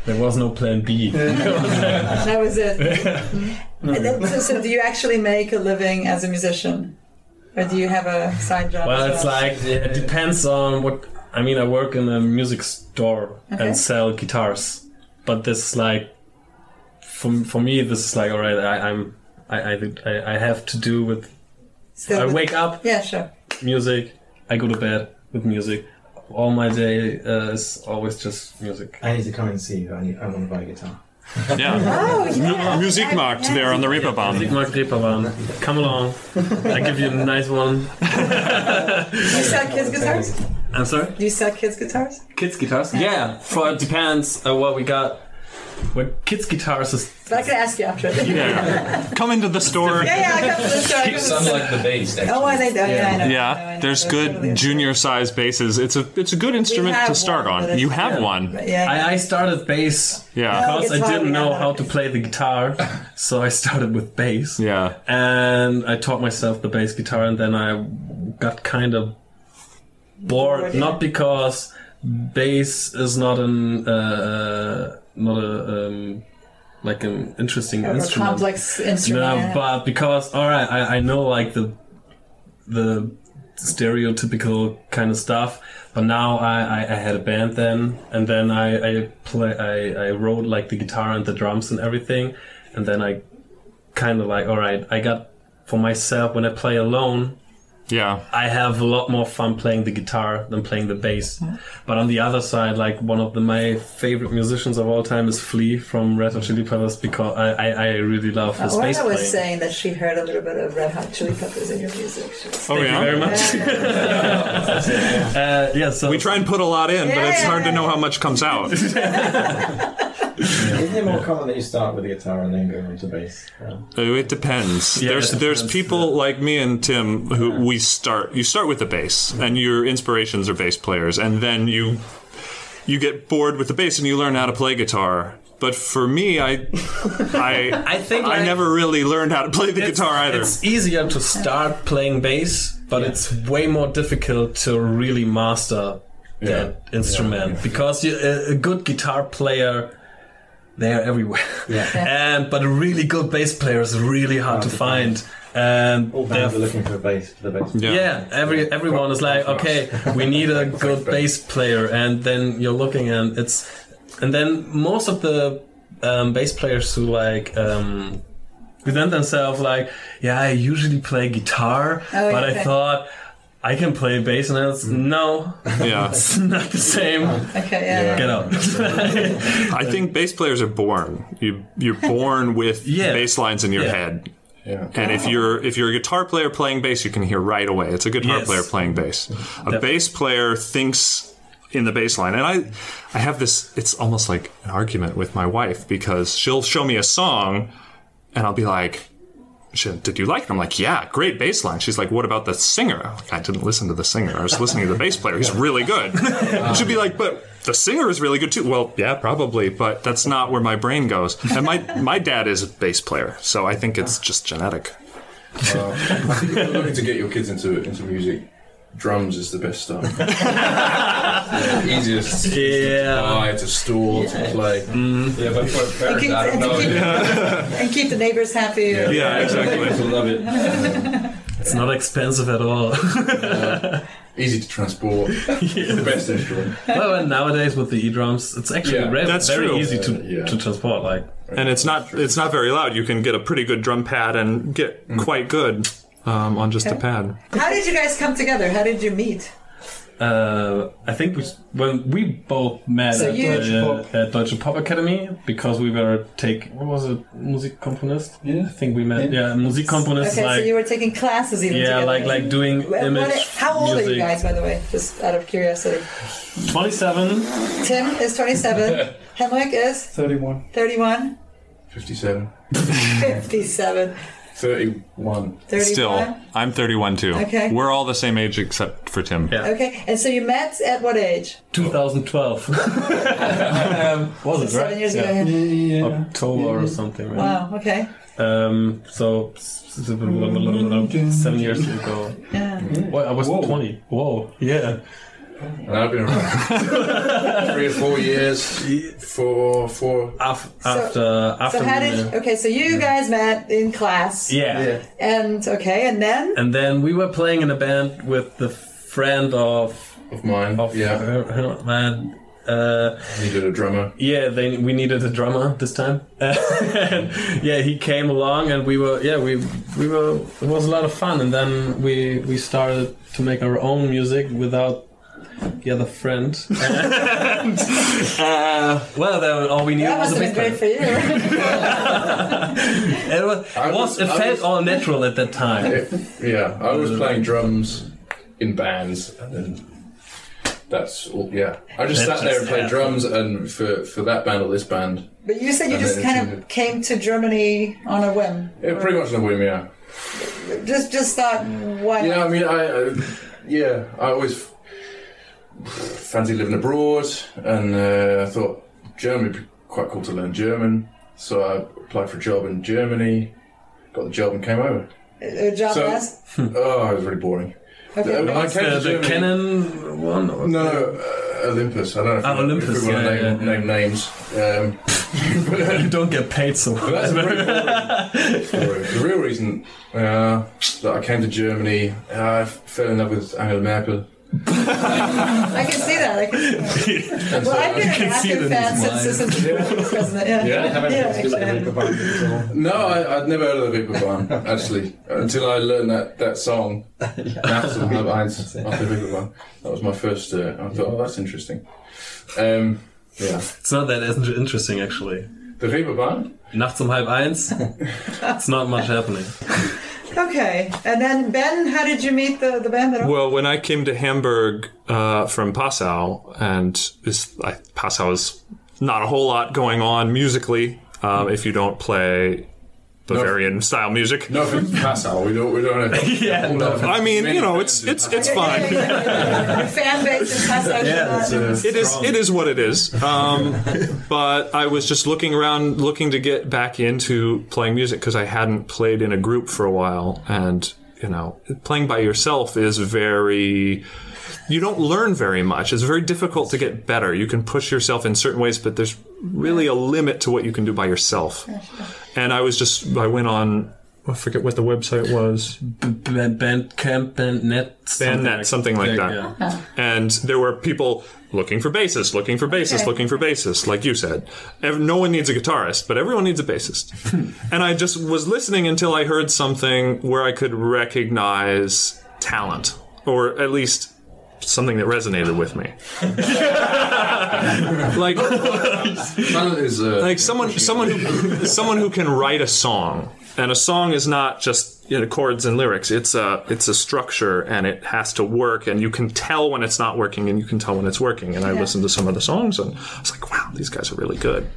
There was no plan B. that was it. And so, so do you actually make a living as a musician, or do you have a side job? Well, as it's well? like it depends on what. I mean, I work in a music store Okay. and sell guitars, but this is like, for for me, this is like all right. I, I'm I, I I I have to do with. Still I with- wake up Yeah, sure. music. I go to bed with music. All my day uh, is always just music. I need to come and see you. I, need, I want to buy a guitar. Yeah. Oh, yeah. Musikmarkt Yeah. there on the Reeperbahn. Musikmarkt Reeperbahn. Come along. I give you a nice one. Do you sell kids guitars? I'm sorry. Do you sell kids guitars? Kids guitars? Yeah. For it depends uh, what we got. When kids guitars is But I can ask you after. Yeah, Yeah. Come into the store. yeah, yeah, I got the store. I got Sounds the- like the bass. Actually. Oh, I think that. Yeah, I know. I know, I Yeah, know. there's They're good junior size basses. It's a it's a good instrument have to start one, but on. You have yeah. one. But yeah, I, I started bass Yeah. because I guitar, didn't yeah, know no, how okay. to play the guitar, so I started with bass. Yeah. And I taught myself the bass guitar, and then I got kind of bored. Bored, yeah. Not because bass is not an uh, not a um, like an interesting a instrument. complex instrument. No, but because all right, I, I know like the the stereotypical kind of stuff. But now I, I, I had a band then, and then I I play I, I wrote like the guitar and the drums and everything, and then I kind of like all right, I got for myself when I play alone, Yeah. I have a lot more fun playing the guitar than playing the bass. But on the other side, like one of the, my favorite musicians of all time is Flea from Red Hot Chili Peppers because I, I, I really love his bass Lorna was saying that she heard a little bit of Red Hot Chili Peppers in your music. Was- Oh Thank yeah. you very much. uh, yeah, so We try and put a lot in, but it's Yeah, hard to know how much comes out. Isn't it more common that you start with the guitar and then go into bass? Yeah. Oh, It depends. Yeah, there's it there's depends, people like me and Tim who we start. You start with the bass, and your inspirations are bass players, and then you you get bored with the bass and you learn how to play guitar. But for me, I I I think I like, never really learned how to play the guitar either. It's easier to start playing bass, but it's way more difficult to really master that instrument because you, a, a good guitar player. They're everywhere, and but a really good bass player is really hard, to, to find. And All they're bands are looking for a bass for the bass. Yeah, every everyone is like, okay, we need a good bass. player, and then you're looking and it's, and then most of the um, bass players who like um, present themselves like, yeah, I usually play guitar, Oh, but okay. I thought I can play bass, and it's mm. no, yeah, it's not the same. Okay, yeah. Get out. I think bass players are born. You you're born with Yeah. bass lines in your Yeah. head. Yeah. And if oh. you're if you're a guitar player playing bass, you can hear right away. It's a guitar Yes. player playing bass. A Definitely. bass player thinks in the bass line. And I I have this it's almost like an argument with my wife because she'll show me a song and I'll be like she, did you like it? I'm like, yeah, great bass line. She's like, what about the singer? I'm like, I didn't listen to the singer. I was listening to the bass player. He's really good. She'd be like, but the singer is really good too. Well, yeah, probably, but that's not where my brain goes. And my my dad is a bass player, so I think it's just genetic. Uh, I think if you're looking to get your kids into into music, drums is the best start. the easiest yeah. to buy, to store, to play. Yeah, but for And parents, keep, I don't and, know. keep, and keep the neighbors happy. Yeah, exactly. I love it. It's not expensive at all. Easy to transport. The best instrument. well, and nowadays with the e-drums, it's actually Yeah, re- that's very true. easy to, Uh, yeah. to transport. Like, And it's not it's not very loud. You can get a pretty good drum pad and get quite good um, on just a pad. How did you guys come together? How did you meet? uh, I think we when we both met So at, you- uh, Deutsche Pop. at Deutsche Pop Academy because we were take what was it Musikkomponist? Yeah. I think we met. Yeah. Yeah, Musikkomponist. Okay, like so you were taking classes even yeah, together. like like doing What- image. what- how old music. are you guys, by the way? Just out of curiosity. Twenty-seven. Tim is 27. Henrik is 31. 31. 57. 57. 31. 31. Still, I'm 31 too. Okay. We're all the same age except for Tim. Yeah. Okay, and so you met at what age? 2012. um, was it Seven right? years ago. Yeah. yeah. Yeah. October or something. Right? Wow, okay. Um, so s- s- seven years ago. Yeah. Well, I was Whoa. 20. Whoa, yeah. And I've been around three or four years. Four, four. Af- after, after So how we, did okay? So you guys met in class, yeah. and okay, and then and then we were playing in a band with the friend of Of mine. of yeah. her, her man. Uh, Needed a drummer. yeah, they we needed a drummer this time. and yeah, he came along, and we were yeah we we were it was a lot of fun, and then we we started to make our own music without the other friend. and, uh, well, then all we knew that was a have been bass great for you. It was, I it, was, was- it I felt was- all natural at that time. It- yeah, I was playing drums in bands, and then that's all. Yeah, I just That sat there and played happened. drums, and for for that band or this band, But you said you just kind of came to Germany on a whim. yeah, pretty much on a whim. Yeah, Just just thought, why? yeah. I mean, I, I yeah, I always fancy living abroad, and uh, I thought Germany would be quite cool to learn German, so I applied for a job in Germany, got the job, and came over. A job So- as? Oh, it was really boring. Okay. When I came the, to the Germany- Canon one? Or No, uh, Olympus. I don't know if, you- Olympus, if we want to yeah, name, yeah, name names. Um, but, You don't get paid so but that's a much. very boring. The real reason uh, that I came to Germany, uh, I fell in love with Angela Merkel, I can see that. I can see that. Well, I've been an see it active fan since, mind. since the president. Yeah, Yeah? I haven't yeah, listened to actually. Reeperbahn before. No, I, I'd never heard of the Reeperbahn, actually, until I learned that, that song. Nachts um halb eins That's it. off the That was my first, uh, I thought, oh, that's interesting. Um, yeah. It's not that interesting, actually. The Reeperbahn? Nachts um halb eins. It's not much happening. Okay, and then Ben, how did you meet the, the band? Well, when I came to Hamburg uh, from Passau, and this, I, Passau is not a whole lot going on musically um, if you don't play Bavarian style music. No offense to we don't, we don't have. Yeah, no I mean, you know, it's it's it's fine. Your fan base in Passau. Yeah, it's, not- uh, It is it is what it is. Um, but I was just looking around, looking to get back into playing music because I hadn't played in a group for a while, and you know, playing by yourself is very. You don't learn very much. It's very difficult to get better. You can push yourself in certain ways, but there's really a limit to what you can do by yourself. And I was just I went on. I forget what the website was. Band, Bandcamp, Bandnet, Bandnet, something like that. Yeah. And there were people looking for bassists, looking for bassists, Okay. looking for bassists, like you said. No one needs a guitarist, but everyone needs a bassist. and I just was listening until I heard something where I could recognize talent, or at least something that resonated with me. like is, uh, like someone someone who someone who can write a song. And a song is not just you know, chords and lyrics. It's a it's a structure and it has to work. And you can tell when it's not working and you can tell when it's working. And i listened to some of the songs and i was like wow these guys are really good.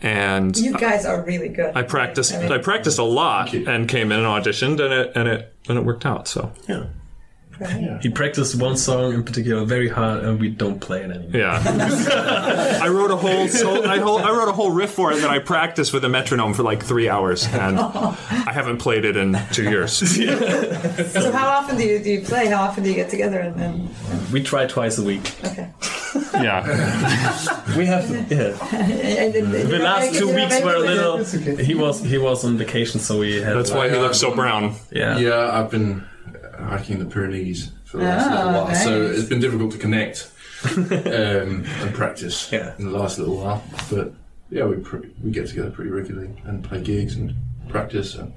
And You guys are really good. i practiced I mean- i practiced a lot and came in and auditioned and it and it and it worked out so. Yeah. He practiced one song in particular very hard, and we don't play it anymore. Yeah, I wrote a whole so I, whole I wrote a whole riff for it that I practiced with a metronome for like three hours, and I haven't played it in two years. So how often do you do you play? How often do you get together? And, and We try twice a week. okay. yeah, We have, yeah. The last two weeks were a little. He was he was on vacation, so we had. that's why he looks so brown. Yeah. yeah, I've been hiking the Pyrenees for the last Ah, little while, so it's been difficult to connect um, and practice Yeah. in the last little while. But yeah, we pr- we get together pretty regularly and play gigs and practice and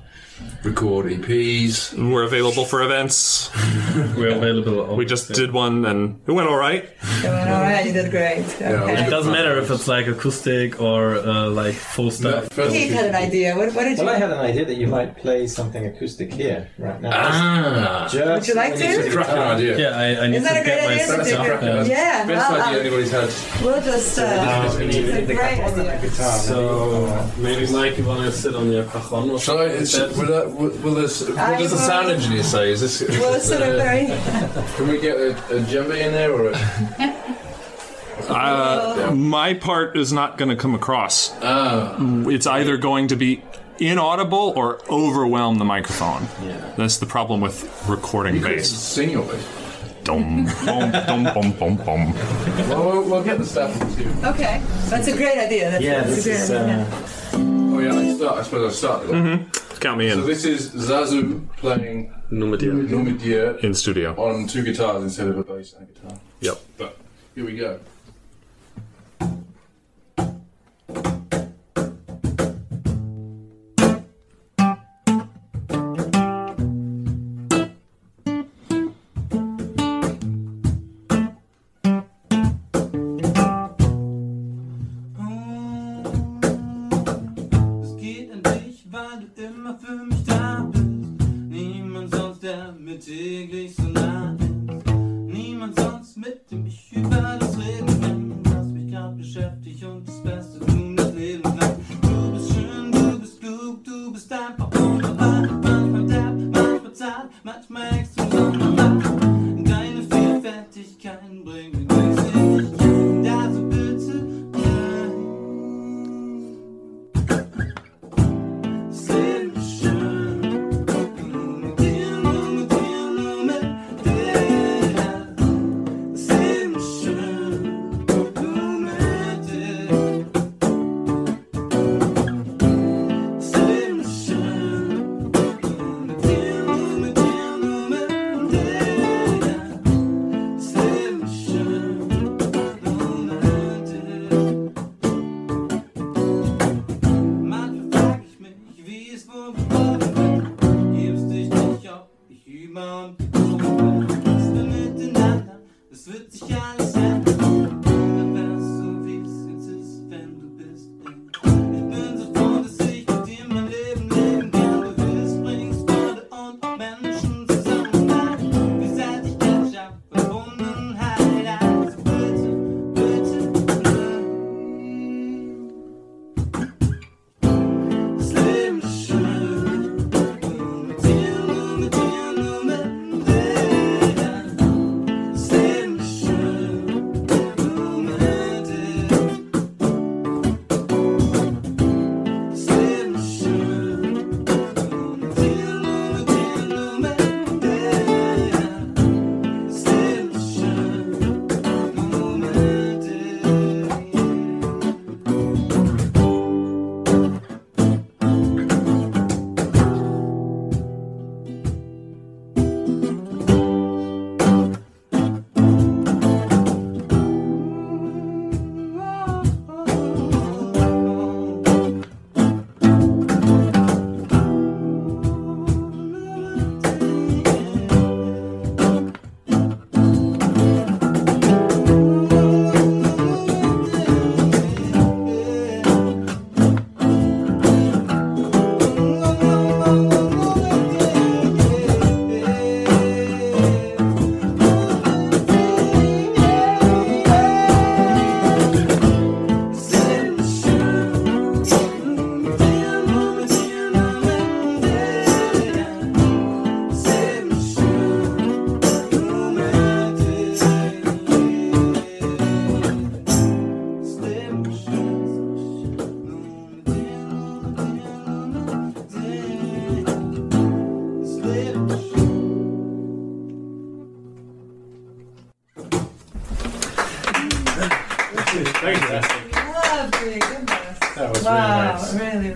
record EPs. We're available for events. We're available. We just did one, and it went all right. It went all right. you did great. Okay. It doesn't matter if it's like acoustic or uh, like full stuff. First- Keith had an idea. What, what did you? Well, I had an idea that you might play something acoustic here right now. Ah, Just Would you like when to? see the cracking guitar. idea. Yeah, I, I need Isn't that to a great get my idea? That's a a cracking idea. Yeah, Best well, idea uh, anybody's had. We'll just. Uh, Uh, we it's a great cajon and the idea. guitar. So maybe Mike, you want to sit on your cajon or Shall I, will, that, will, will this, what does the will- sound engineer say? Is this? is Well, this, it's sort of uh, very. Can we get a, a djembe in there or a? Uh, my part is not going to come across. Ah, It's either going to be inaudible or overwhelm the microphone. Yeah. That's the problem with recording bass. sing your bass. Dum, bum, dum, bum, bum, bum. Well, we'll, we'll get the staff to you. Okay, that's a great idea. That's, Yeah, that's this a great is. idea. Uh, Oh yeah, I start. I suppose I started. it. Count me in. So this is Zazu playing Numidia. Numidia In studio. on two guitars instead of a bass and a guitar. Yep. But here we go.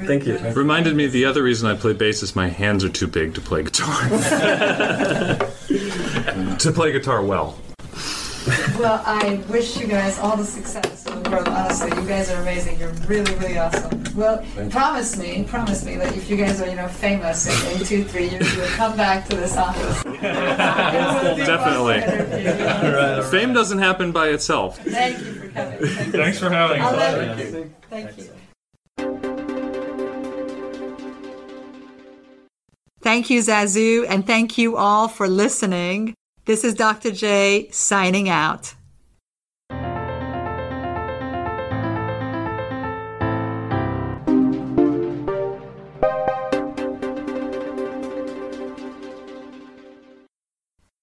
Thank you. nice. Reminded me the other reason I play bass is my hands are too big to play guitar. to play guitar well. Well, I wish you guys all the success in the world. Honestly, you guys are amazing. You're really, really awesome. Well, promise me, promise me that if you guys are, you know, famous in, in two, three years, you'll come back to this office. Definitely. Fame doesn't happen by itself. Thank you for coming. Thank you. Thanks for having I'll us. Thank you, Zazu, and thank you all for listening. This is Dr. J signing out.